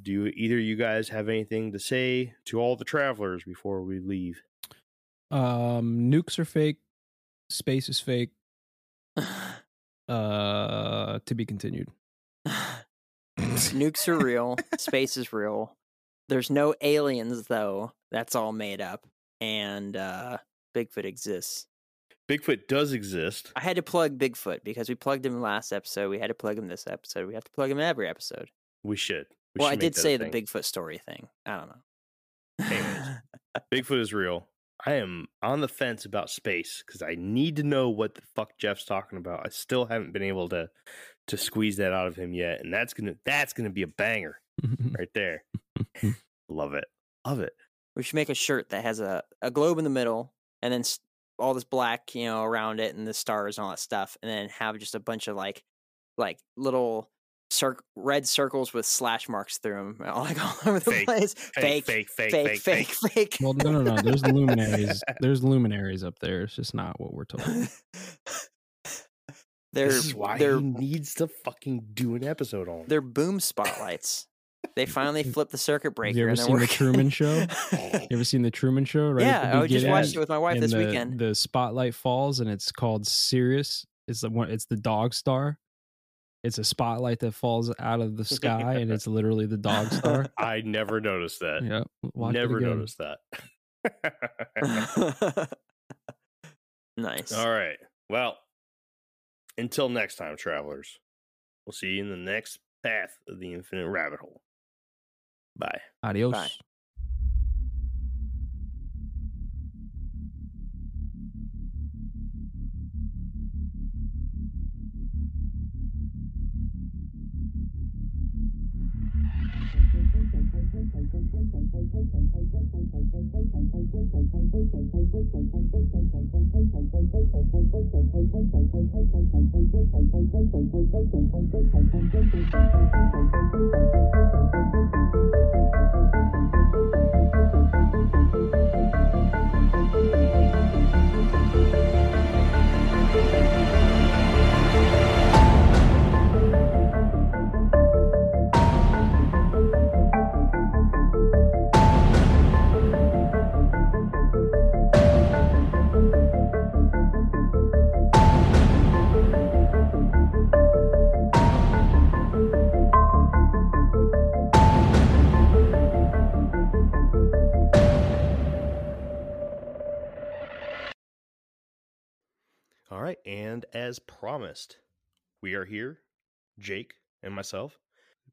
Do either of you guys have anything to say to all the travelers before we leave? Um, nukes are fake. Space is fake. Uh, to be continued. Nukes are real. Space is real. There's no aliens though. That's all made up. And uh Bigfoot exists. Bigfoot does exist. I had to plug Bigfoot because we plugged him last episode. We had to plug him this episode. We have to plug him in every episode. We should. We well, should I did say the. Bigfoot story thing. I don't know. Anyways. Bigfoot is real. I am on the fence about space because I need to know what the fuck Jeff's talking about. I still haven't been able to to squeeze that out of him yet, and that's gonna that's gonna be a banger right there. Love it, love it. we should make a shirt that has a, a globe in the middle and then s- all this black, you know, around it and the stars and all that stuff, and then have just a bunch of like like little cir- red circles with slash marks through them, all like all over the Fake, place. Fake, fake, fake, fake, fake, fake. well, no, no, no. There's luminaries. There's luminaries up there. It's just not what we're told. they're this is why they're he needs to fucking do an episode on. they're boom spotlights. They finally flipped the circuit breaker. You ever and they're seen The. Truman Show? You ever seen the Truman Show? Right. yeah, oh, I just watched it with my wife this the, weekend. The spotlight falls, and it's called Sirius. It's the one. It's the dog star. It's a spotlight that falls out of the sky, and it's literally the dog star. I never noticed that. Yeah, watch never noticed that. nice. All right. Well, until next time, travelers. We'll see you in the next path of the infinite rabbit hole. Bye. Adios. Bye. All as promised, we are here, Jake and myself.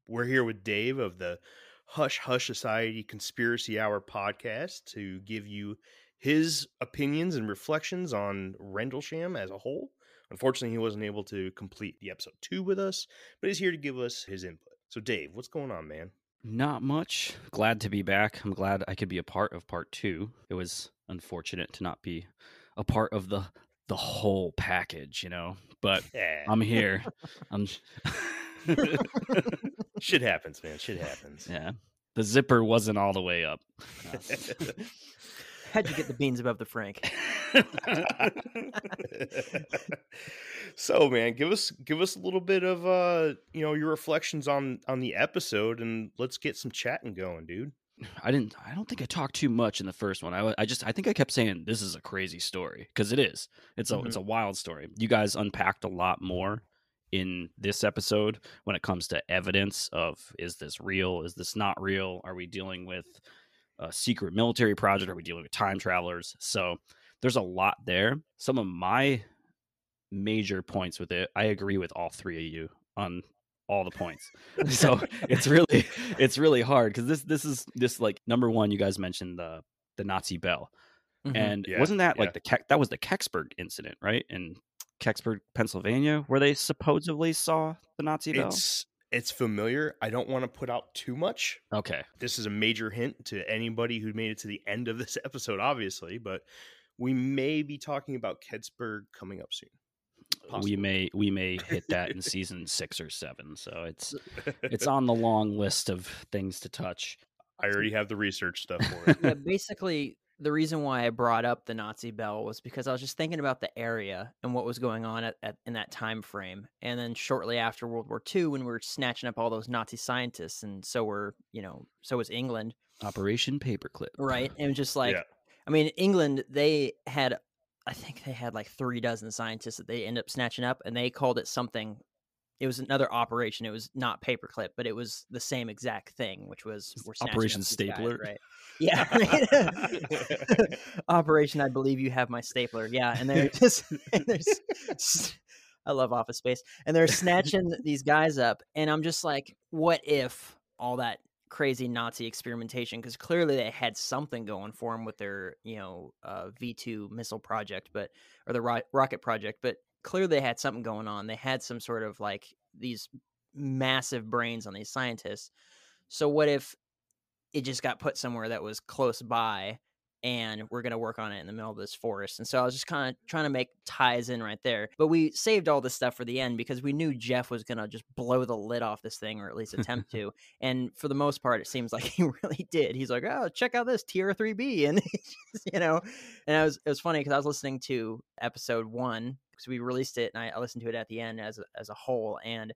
We're here with Dave of the Hush Hush Society Conspiracy Hour podcast to give you his opinions and reflections on Rendlesham as a whole. Unfortunately, he wasn't able to complete the episode two with us, but he's here to give us his input. So, Dave, what's going on, man? Not much. Glad to be back. I'm glad I could be a part of part two. It was unfortunate to not be a part of the the whole package, you know. But Yeah. I'm here. I'm Shit happens, man. Shit happens. yeah. The zipper wasn't all the way up. How'd you get the beans above the Frank? so man give us give us a little bit of uh you know your reflections on on the episode and let's get some chatting going dude I didn't. I don't think I talked too much in the first one. I, I just. I think I kept saying this is a crazy story because it is. It's a. It's mm-hmm. a wild story. You guys unpacked a lot more in this episode when it comes to evidence of is this real? Is this not real? Are we dealing with a secret military project? Are we dealing with time travelers? So there's a lot there. Some of my major points with it, I agree with all three of you on all the points. so it's really it's really hard because this this is this like number one. You guys mentioned the the Nazi bell, Mhm. and Yeah, wasn't that yeah. like the Ke- that was the Kecksburg incident, right? In Kecksburg, Pennsylvania, where they supposedly saw the Nazi bell. it's it's familiar i don't want to put out too much Okay, this is a major hint to anybody who made it to the end of this episode obviously but we may be talking about Kecksburg coming up soon we may we may hit that in season six or seven. So it's it's on the long list of things to touch. i already have the research stuff for it yeah, basically the reason why I brought up the Nazi bell was because I was just thinking about the area and what was going on at, at in that time frame. And then shortly after World War II, when we were snatching up all those Nazi scientists, and so were you know so was England, Operation Paperclip. right? And just like Yeah. I mean, England they had I think they had like three dozen scientists that they end up snatching up, and they called it something. It was another operation. It was not paperclip, but it was the same exact thing, which was we're Operation these guys, Stapler? right? Yeah, right? Operation. I believe you have my stapler. Yeah, and they're just and there's. I love Office Space, and they're snatching these guys up, and I'm just like, what if all that crazy Nazi experimentation? Because clearly they had something going for them with their, you know, uh, V2 missile project, but or the ro- rocket project, but clearly they had something going on. They had some sort of like these massive brains on these scientists. So what if it just got put somewhere that was close by and we're going to work on it in the middle of this forest. And so I was just kind of trying to make ties in right there. But we saved all this stuff for the end because we knew Jeff was going to just blow the lid off this thing or at least attempt to. And for the most part, it seems like he really did. He's like, oh, check out this tier 3B. And, you know, and it was, it was funny because I was listening to episode one because we released it and I, I listened to it at the end as a, as a whole. And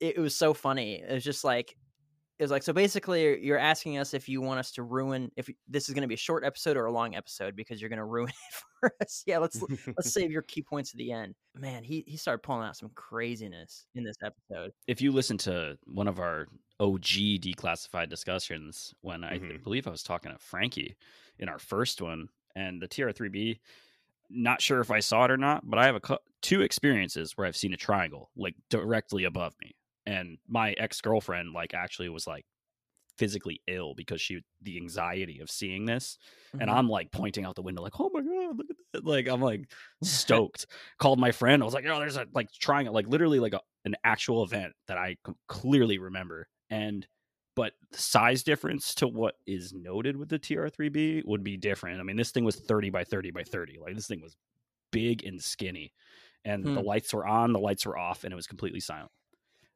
it was so funny. It was just like, it was like so basically you're asking us if you want us to ruin if this is going to be a short episode or a long episode because you're going to ruin it for us. Yeah let's let's save your key points at the end. Man he he started pulling out some craziness in this episode. If you listen to one of our OG declassified discussions, when I Mhm. believe I was talking to Frankie in our first one, and the TR3B, not sure if I saw it or not, but I have a two experiences where I've seen a triangle like directly above me, and my ex girlfriend like actually was like physically ill because she the anxiety of seeing this and Mhm. i'm like pointing out the window like oh my god look at that like i'm like stoked called my friend i was like oh there's a like trying like literally like a, an actual event that i clearly remember and but the size difference to what is noted with the tr3b would be different i mean this thing was 30 by 30 by 30 like this thing was big and skinny and the Hmm. lights were on the lights were off and it was completely silent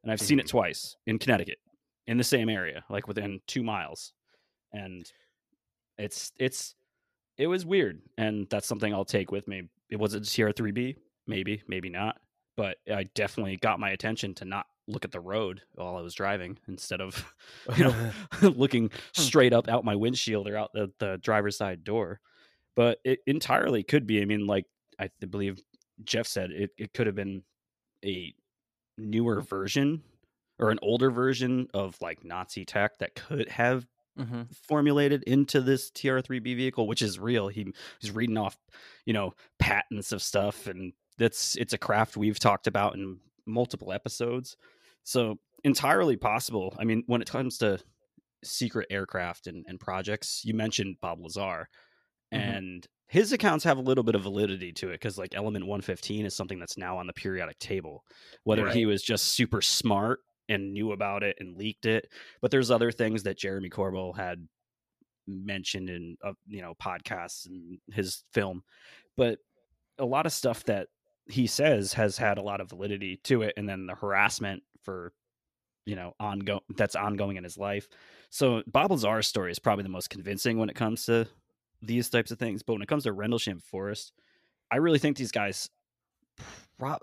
and i've seen it mm-hmm. twice in connecticut in the same area like within two miles. And it's it's it was weird. And that's something i'll take with me. It was a tr3b maybe maybe not. But i definitely got my attention to not look at the road while i was driving instead of you know looking hmm. straight up out my windshield or out the, the driver's side door. But it entirely could be. I mean like i believe jeff said it, it could have been a newer version or an older version of like nazi tech that could have Mhm. formulated into this TR3B vehicle, which is real. He he's reading off, you know, patents of stuff, and that's it's a craft we've talked about in multiple episodes. So entirely possible. I mean, when it comes to secret aircraft and, and projects, you mentioned Bob Lazar, Mhm. and his accounts have a little bit of validity to it because like element 115 is something that's now on the periodic table. Whether he was just super smart and knew about it and leaked it, but there's other things that Jeremy Corbell had mentioned in uh, you know podcasts and his film, but a lot of stuff that he says has had a lot of validity to it, and then the harassment for you know ongoing that's ongoing in his life. So Bob Lazar's story is probably the most convincing when it comes to these types of things, but when it comes to Rendlesham Forest, I really think these guys. Pro-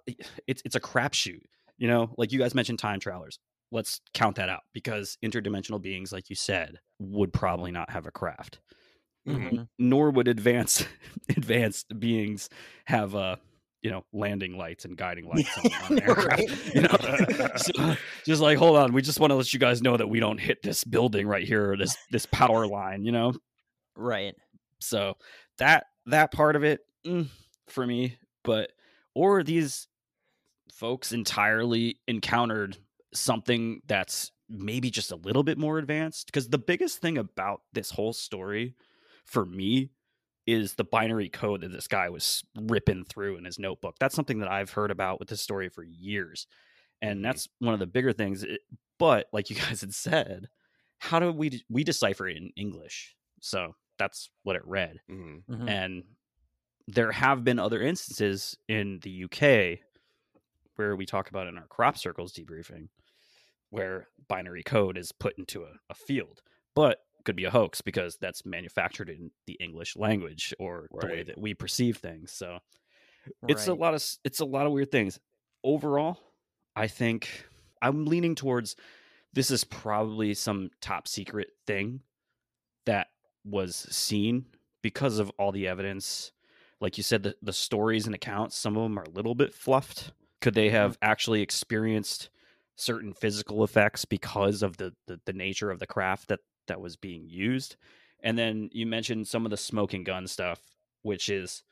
it's it's a crapshoot, you know. Like you guys mentioned, time travelers let's count that out because interdimensional beings like you said would probably not have a craft Mhm. nor would advanced advanced beings have uh you know landing lights and guiding lights on, on aircraft Right. you know So, just like hold on we just want to let you guys know that we don't hit this building right here or this this power line you know right so that that part of it mm, for me but or these folks entirely encountered something that's maybe just a little bit more advanced because the biggest thing about this whole story for me is the binary code that this guy was ripping through in his notebook. That's something that i've heard about with this story for years and that's one of the bigger things It- but like you guys had said how do we we decipher it in english? So that's what it read Mhm. Mhm. and there have been other instances in the UK where we talk about in our crop circles debriefing where binary code is put into a, a field. But could be a hoax because that's manufactured in the English language or the way that we perceive things. So it's a lot of it's a lot of weird things. Overall, I think I'm leaning towards this is probably some top secret thing that was seen because of all the evidence. Like you said, the, the stories and accounts, some of them are a little bit fluffed. Could they mm-hmm. have actually experienced certain physical effects because of the, the, the nature of the craft that, that was being used? And then you mentioned some of the smoking gun stuff, which is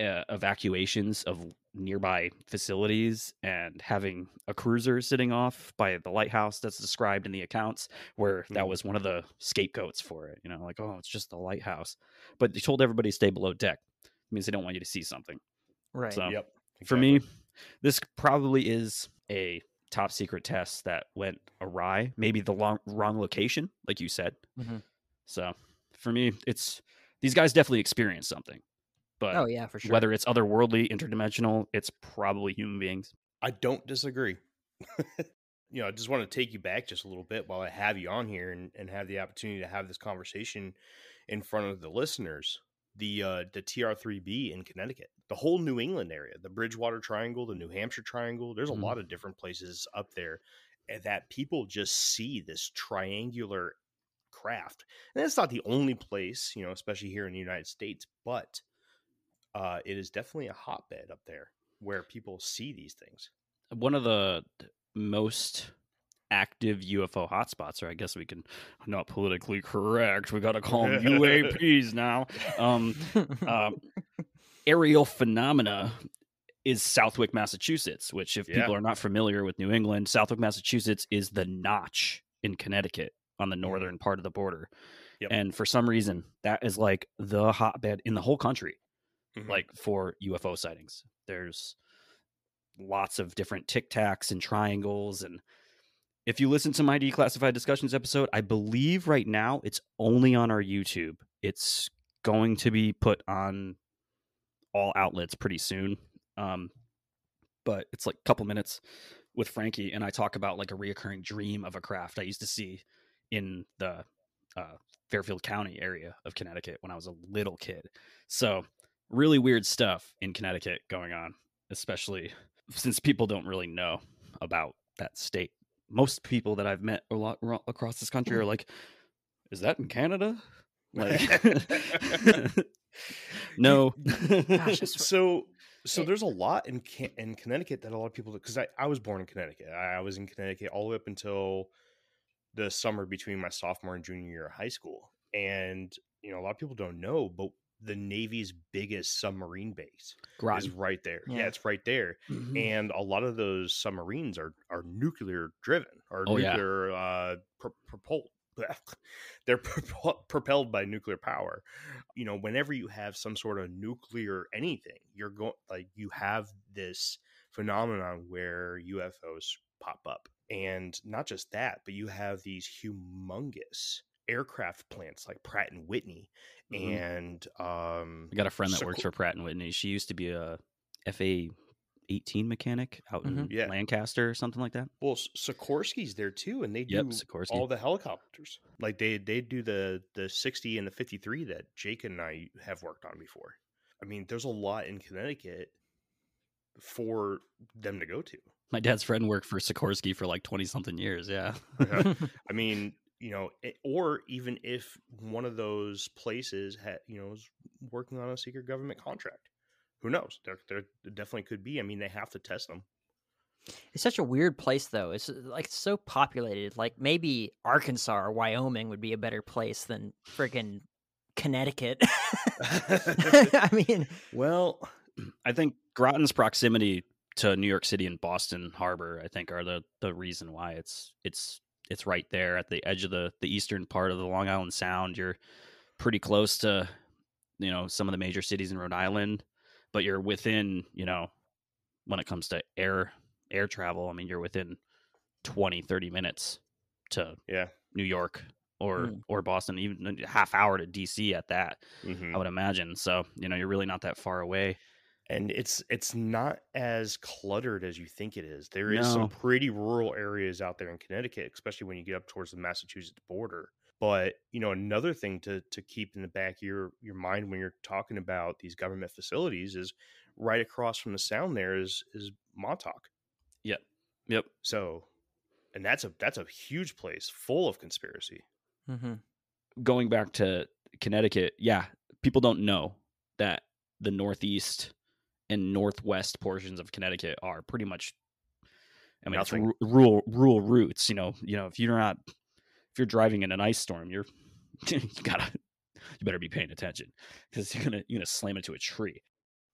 uh, evacuations of nearby facilities and having a cruiser sitting off by the lighthouse that's described in the accounts where that Mhm. was one of the scapegoats for it you know like oh it's just the lighthouse but they told everybody to stay below deck it means they don't want you to see something Right. so Yep. for me this probably is a top secret test that went awry maybe the long, wrong location like you said Mhm. so for me it's these guys definitely experienced something but Oh yeah, for sure. whether it's otherworldly, interdimensional, it's probably human beings. I don't disagree. you know, I just want to take you back just a little bit while I have you on here and, and have the opportunity to have this conversation in front of the listeners. The uh, the TR3B in Connecticut, the whole New England area, the Bridgewater Triangle, the New Hampshire Triangle. There's a Mhm. lot of different places up there eh, that people just see this triangular craft, and it's not the only place, you know, especially here in the United States, but uh, it is definitely a hotbed up there where people see these things. One of the most active UFO hotspots, or I guess we can not politically correct. We got to call them UAPs now. Um, uh, aerial phenomena is Southwick, Massachusetts. Which, if Yeah. people are not familiar with New England, Southwick, Massachusetts is the notch in Connecticut on the northern part of the border. Yep. And for some reason, that is like the hotbed in the whole country. Mhm. like for UFO sightings. There's lots of different tic tacs and triangles. And if you listen to my declassified discussions episode, I believe right now it's only on our YouTube. It's going to be put on all outlets pretty soon. Um, but it's like a couple minutes with Frankie, and I talk about like a reoccurring dream of a craft I used to see in the uh, Fairfield County area of Connecticut when I was a little kid. So really weird stuff in Connecticut going on, especially since people don't really know about that state. Most people that I've met a lot across this country are mm-hmm. like, "Is that in Canada?" Like, no. Gosh, so so eh there's a lot in in Connecticut that a lot of people because I, I was born in Connecticut. I, I was in Connecticut all the way up until the summer between my sophomore and junior year of high school. And you know, a lot of people don't know, but the Navy's biggest submarine base is right there. Yeah. Yeah. it's right there. Mhm. And a lot of those submarines are are nuclear driven or Oh, yeah. nuclear uh pro- propelled. They're propel- propelled by nuclear power. You know, whenever you have some sort of nuclear anything, you're going like you have this phenomenon where UFOs pop up. And not just that, but you have these humongous aircraft plants like Pratt and Whitney Mhm. and um I got a friend that works for Pratt and Whitney. She used to be a FA 18 mechanic out in Yeah. Lancaster or something like that. Well, Sikorsky's there too, and they do Yep, Sikorsky. all the helicopters. Like they they do the the sixty and the fifty three that Jake and I have worked on before. I mean, there's a lot in Connecticut for them to go to. My dad's friend worked for Sikorsky for like 20 something years. Yeah. Yeah. I mean, you know, it, or even if one of those places had, you know, is working on a secret government contract, who knows? There, there definitely could be. I mean, they have to test them. It's such a weird place, though. It's uh, like so populated. Like maybe Arkansas or Wyoming would be a better place than friggin' Connecticut. I mean, Well, I think Groton's proximity to New York City and Boston Harbor, I think, are the the reason why it's it's it's right there at the edge of the the eastern part of the Long Island Sound. You're pretty close to you know some of the major cities in Rhode Island, but you're within you know when it comes to air air travel. I mean, you're within 20, 30 minutes to yeah. New York or Hmm. or Boston, even a half hour to DC at that. mhm. I would imagine. So you know, you're really not that far away. And it's it's not as cluttered as you think it is. There is some pretty rural areas out there in Connecticut, especially when you get up towards the Massachusetts border. But you know, another thing to to keep in the back of your your mind when you're talking about these government facilities is right across from the sound there is is Montauk. Yep. Yep. So, and that's a that's a huge place full of conspiracy. Mm-hmm. Going back to Connecticut, yeah, people don't know that the Northeast and Northwest portions of Connecticut are pretty much. I mean, it's Nothing. ru- rural rural routes. You know, you know, if you're not, if you're driving in an ice storm, you're you gotta, you better be paying attention because you're gonna you're gonna slam into a tree.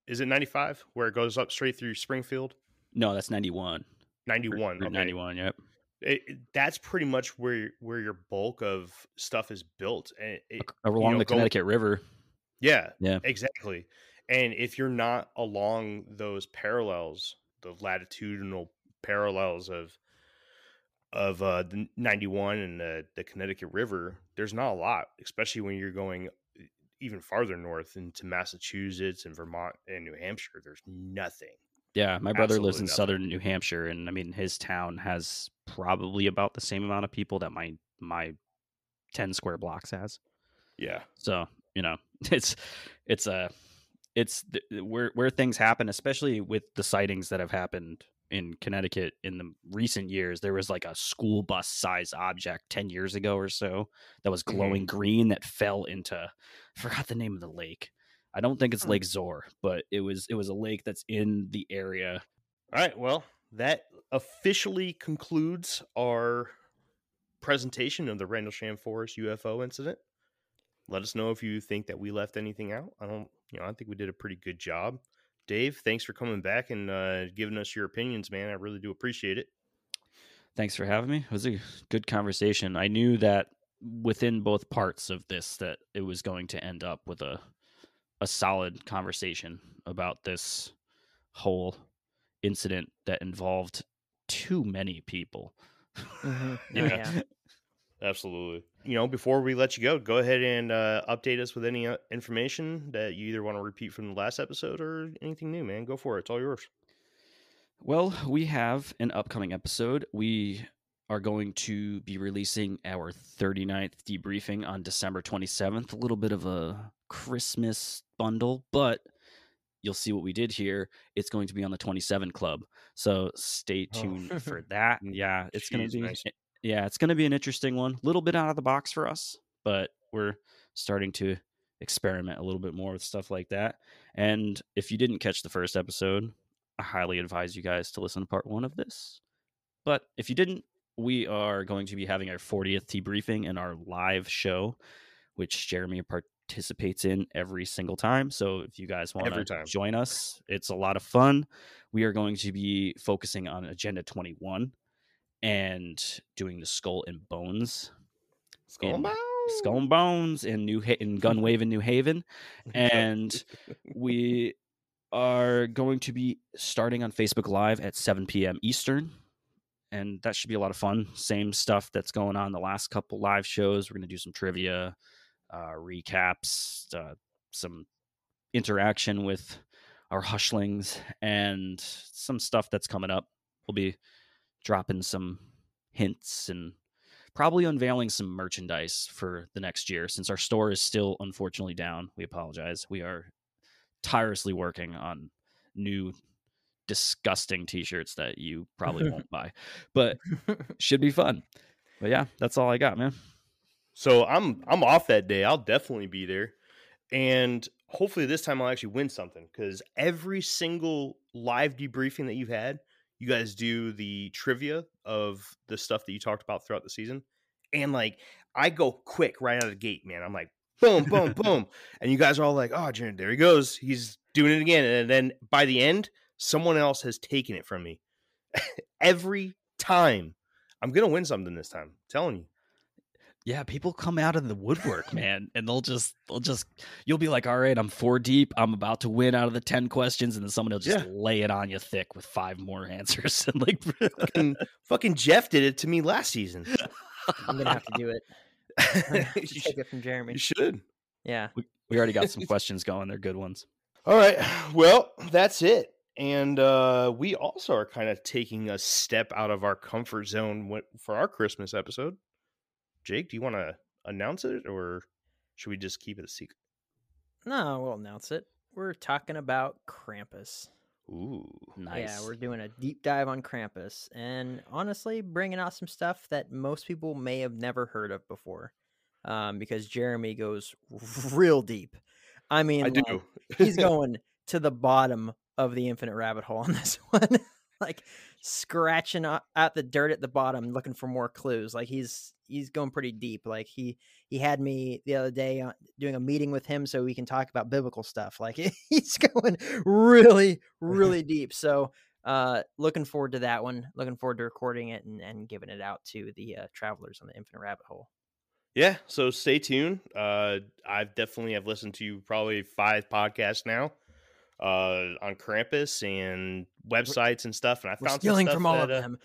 Is it 95 where it goes up straight through Springfield? No, that's ninety one. 91. okay. Ninety one. Yep. It, it- that's pretty much where where your bulk of stuff is built. Eh, eh, and it, Along know, the go- Connecticut River. yeah, Yeah. exactly. And if you're not along those parallels, the latitudinal parallels of of uh, the 91 and the, the Connecticut River, there's not a lot, especially when you're going even farther north into Massachusetts and Vermont and New Hampshire. There's nothing. Yeah, my brother lives in nothing. southern New Hampshire, and I mean his town has probably about the same amount of people that my my ten square blocks has. Yeah. So you know, it's it's a it's where where things happen, especially with the sightings that have happened in Connecticut in the recent years. There was like a school bus size object ten years ago or so that was glowing green that fell into I forgot the name of the lake. I don't think it's Hmm. Lake Zoar, but it was it was a lake that's in the area. All right. Well, that officially concludes our presentation of the Rendlesham Forest UFO incident. Let us know if you think that we left anything out. I don't, you know, I think we did a pretty good job. Dave, thanks for coming back and uh, giving us your opinions, man. I really do appreciate it. Thanks for having me. It was a good conversation. I knew that within both parts of this that it was going to end up with a a solid conversation about this whole incident that involved too many people. Mm-hmm. Yeah. Absolutely. You know, before we let you go, go ahead and uh, update us with any uh, information that you either want to repeat from the last episode or anything new, man. Go for it. It's all yours. Well, we have an upcoming episode. We are going to be releasing our 39th debriefing on December 27th. A little bit of a Christmas bundle, but you'll see what we did here. It's going to be on the 27 Club. So stay Oh. tuned for that. Yeah, it's going to be nice. Yeah, it's going to be an interesting one. A little bit out of the box for us, but we're starting to experiment a little bit more with stuff like that. And if you didn't catch the first episode, I highly advise you guys to listen to part one of this. But if you didn't, we are going to be having our 40th tea briefing and our live show, which Jeremy participates in every single time. So if you guys want to join us, it's a lot of fun. We are going to be focusing on Agenda 21 and doing the Skull and Bones Skull and Bones. Skull and Bones in New ha- in Gunwave in New Haven, and we are going to be starting on Facebook Live at 7 p.m. Eastern, and that should be a lot of fun. Same stuff that's going on the last couple live shows. We're going to do some trivia, uh, recaps, uh, some interaction with our hushlings, and some stuff that's coming up. We'll be dropping some hints and probably unveiling some merchandise for the next year since our store is still unfortunately down. We apologize. We are tirelessly working on new disgusting t-shirts that you probably won't buy. But should be fun. But yeah, that's all I got, man. So I'm I'm off that day. I'll definitely be there, and hopefully this time I'll actually win something because every single live debriefing that you've had, you guys do the trivia of the stuff that you talked about throughout the season, and like I go quick right out of the gate, man. I'm like boom, boom, boom, and you guys are all like, oh, Jared, there he goes, he's doing it again, and then by the end, someone else has taken it from me. every time, I'm gonna win something this time. I'm telling you. Yeah, people come out of the woodwork, man, and they'll just they'll just you'll be like, "All right, I'm 4 deep. I'm about to win out of the 10 questions." And then someone will just Yeah. lay it on you thick with five more answers and like fucking, fucking Jeff did it to me last season. I'm gonna have to do it. I'm gonna have to you, take should, it from Jeremy. you should. Yeah. we already got some questions going. They're good ones. All right. Well, that's it. And uh, we also are kind of taking a step out of our comfort zone for our Christmas episode. Jake, do you want to announce it, or should we just keep it a secret? No, we'll announce it. We're talking about Krampus. Ooh, Nice. Yeah, we're doing a deep dive on Krampus, and honestly, bringing out some stuff that most people may have never heard of before, um, because Jeremy goes real deep. I mean, I do. like, he's going to the bottom of the infinite rabbit hole on this one, like scratching at the dirt at the bottom, looking for more clues. Like he's he's going pretty deep. Like he he had me the other day uh, doing a meeting with him so we can talk about biblical stuff. Like he's going really really deep. So uh looking forward to that one. Looking forward to recording it and, and giving it out to the uh, travelers on the infinite rabbit hole. yeah. So stay tuned. Uh, I've definitely have listened to you probably five podcasts now, uh, on Krampus and websites and stuff, and I We're found stealing stuff from all of that, uh, them.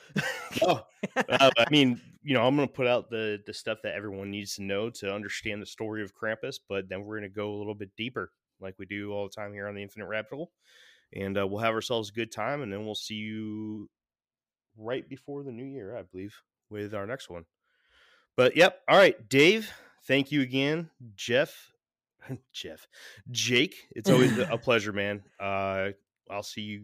Oh, uh, I mean, you know, I'm going to put out the the stuff that everyone needs to know to understand the story of Krampus, but then we're going to go a little bit deeper, like we do all the time here on the Infinite Rabbit Hole, and uh, we'll have ourselves a good time, and then we'll see you right before the new year, I believe, with our next one. But yep, all right, Dave, thank you again, Jeff, Jeff, Jake. It's always a pleasure, man. Uh, I'll see you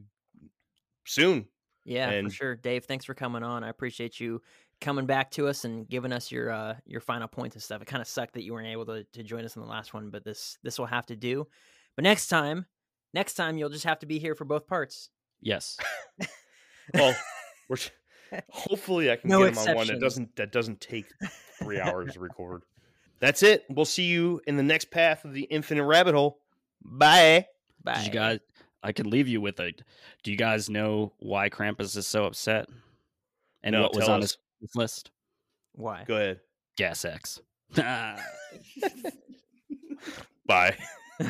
soon. Yeah, And- for sure. Dave, thanks for coming on. I appreciate you coming back to us and giving us your uh your final points and stuff. It kind of sucked that you weren't able to, to join us in the last one, but this this will have to do. But next time, next time you'll just have to be here for both parts. yes. Well, we're hopefully I can No get him on one that doesn't that doesn't take three hours to record. That's it. We'll see you in the next path of the infinite rabbit hole. Bye. Bye. Did you guys? I could leave you with a. Do you guys know why Krampus is so upset? And No, what was on us. his list? Why? Go ahead. Gas X. Bye.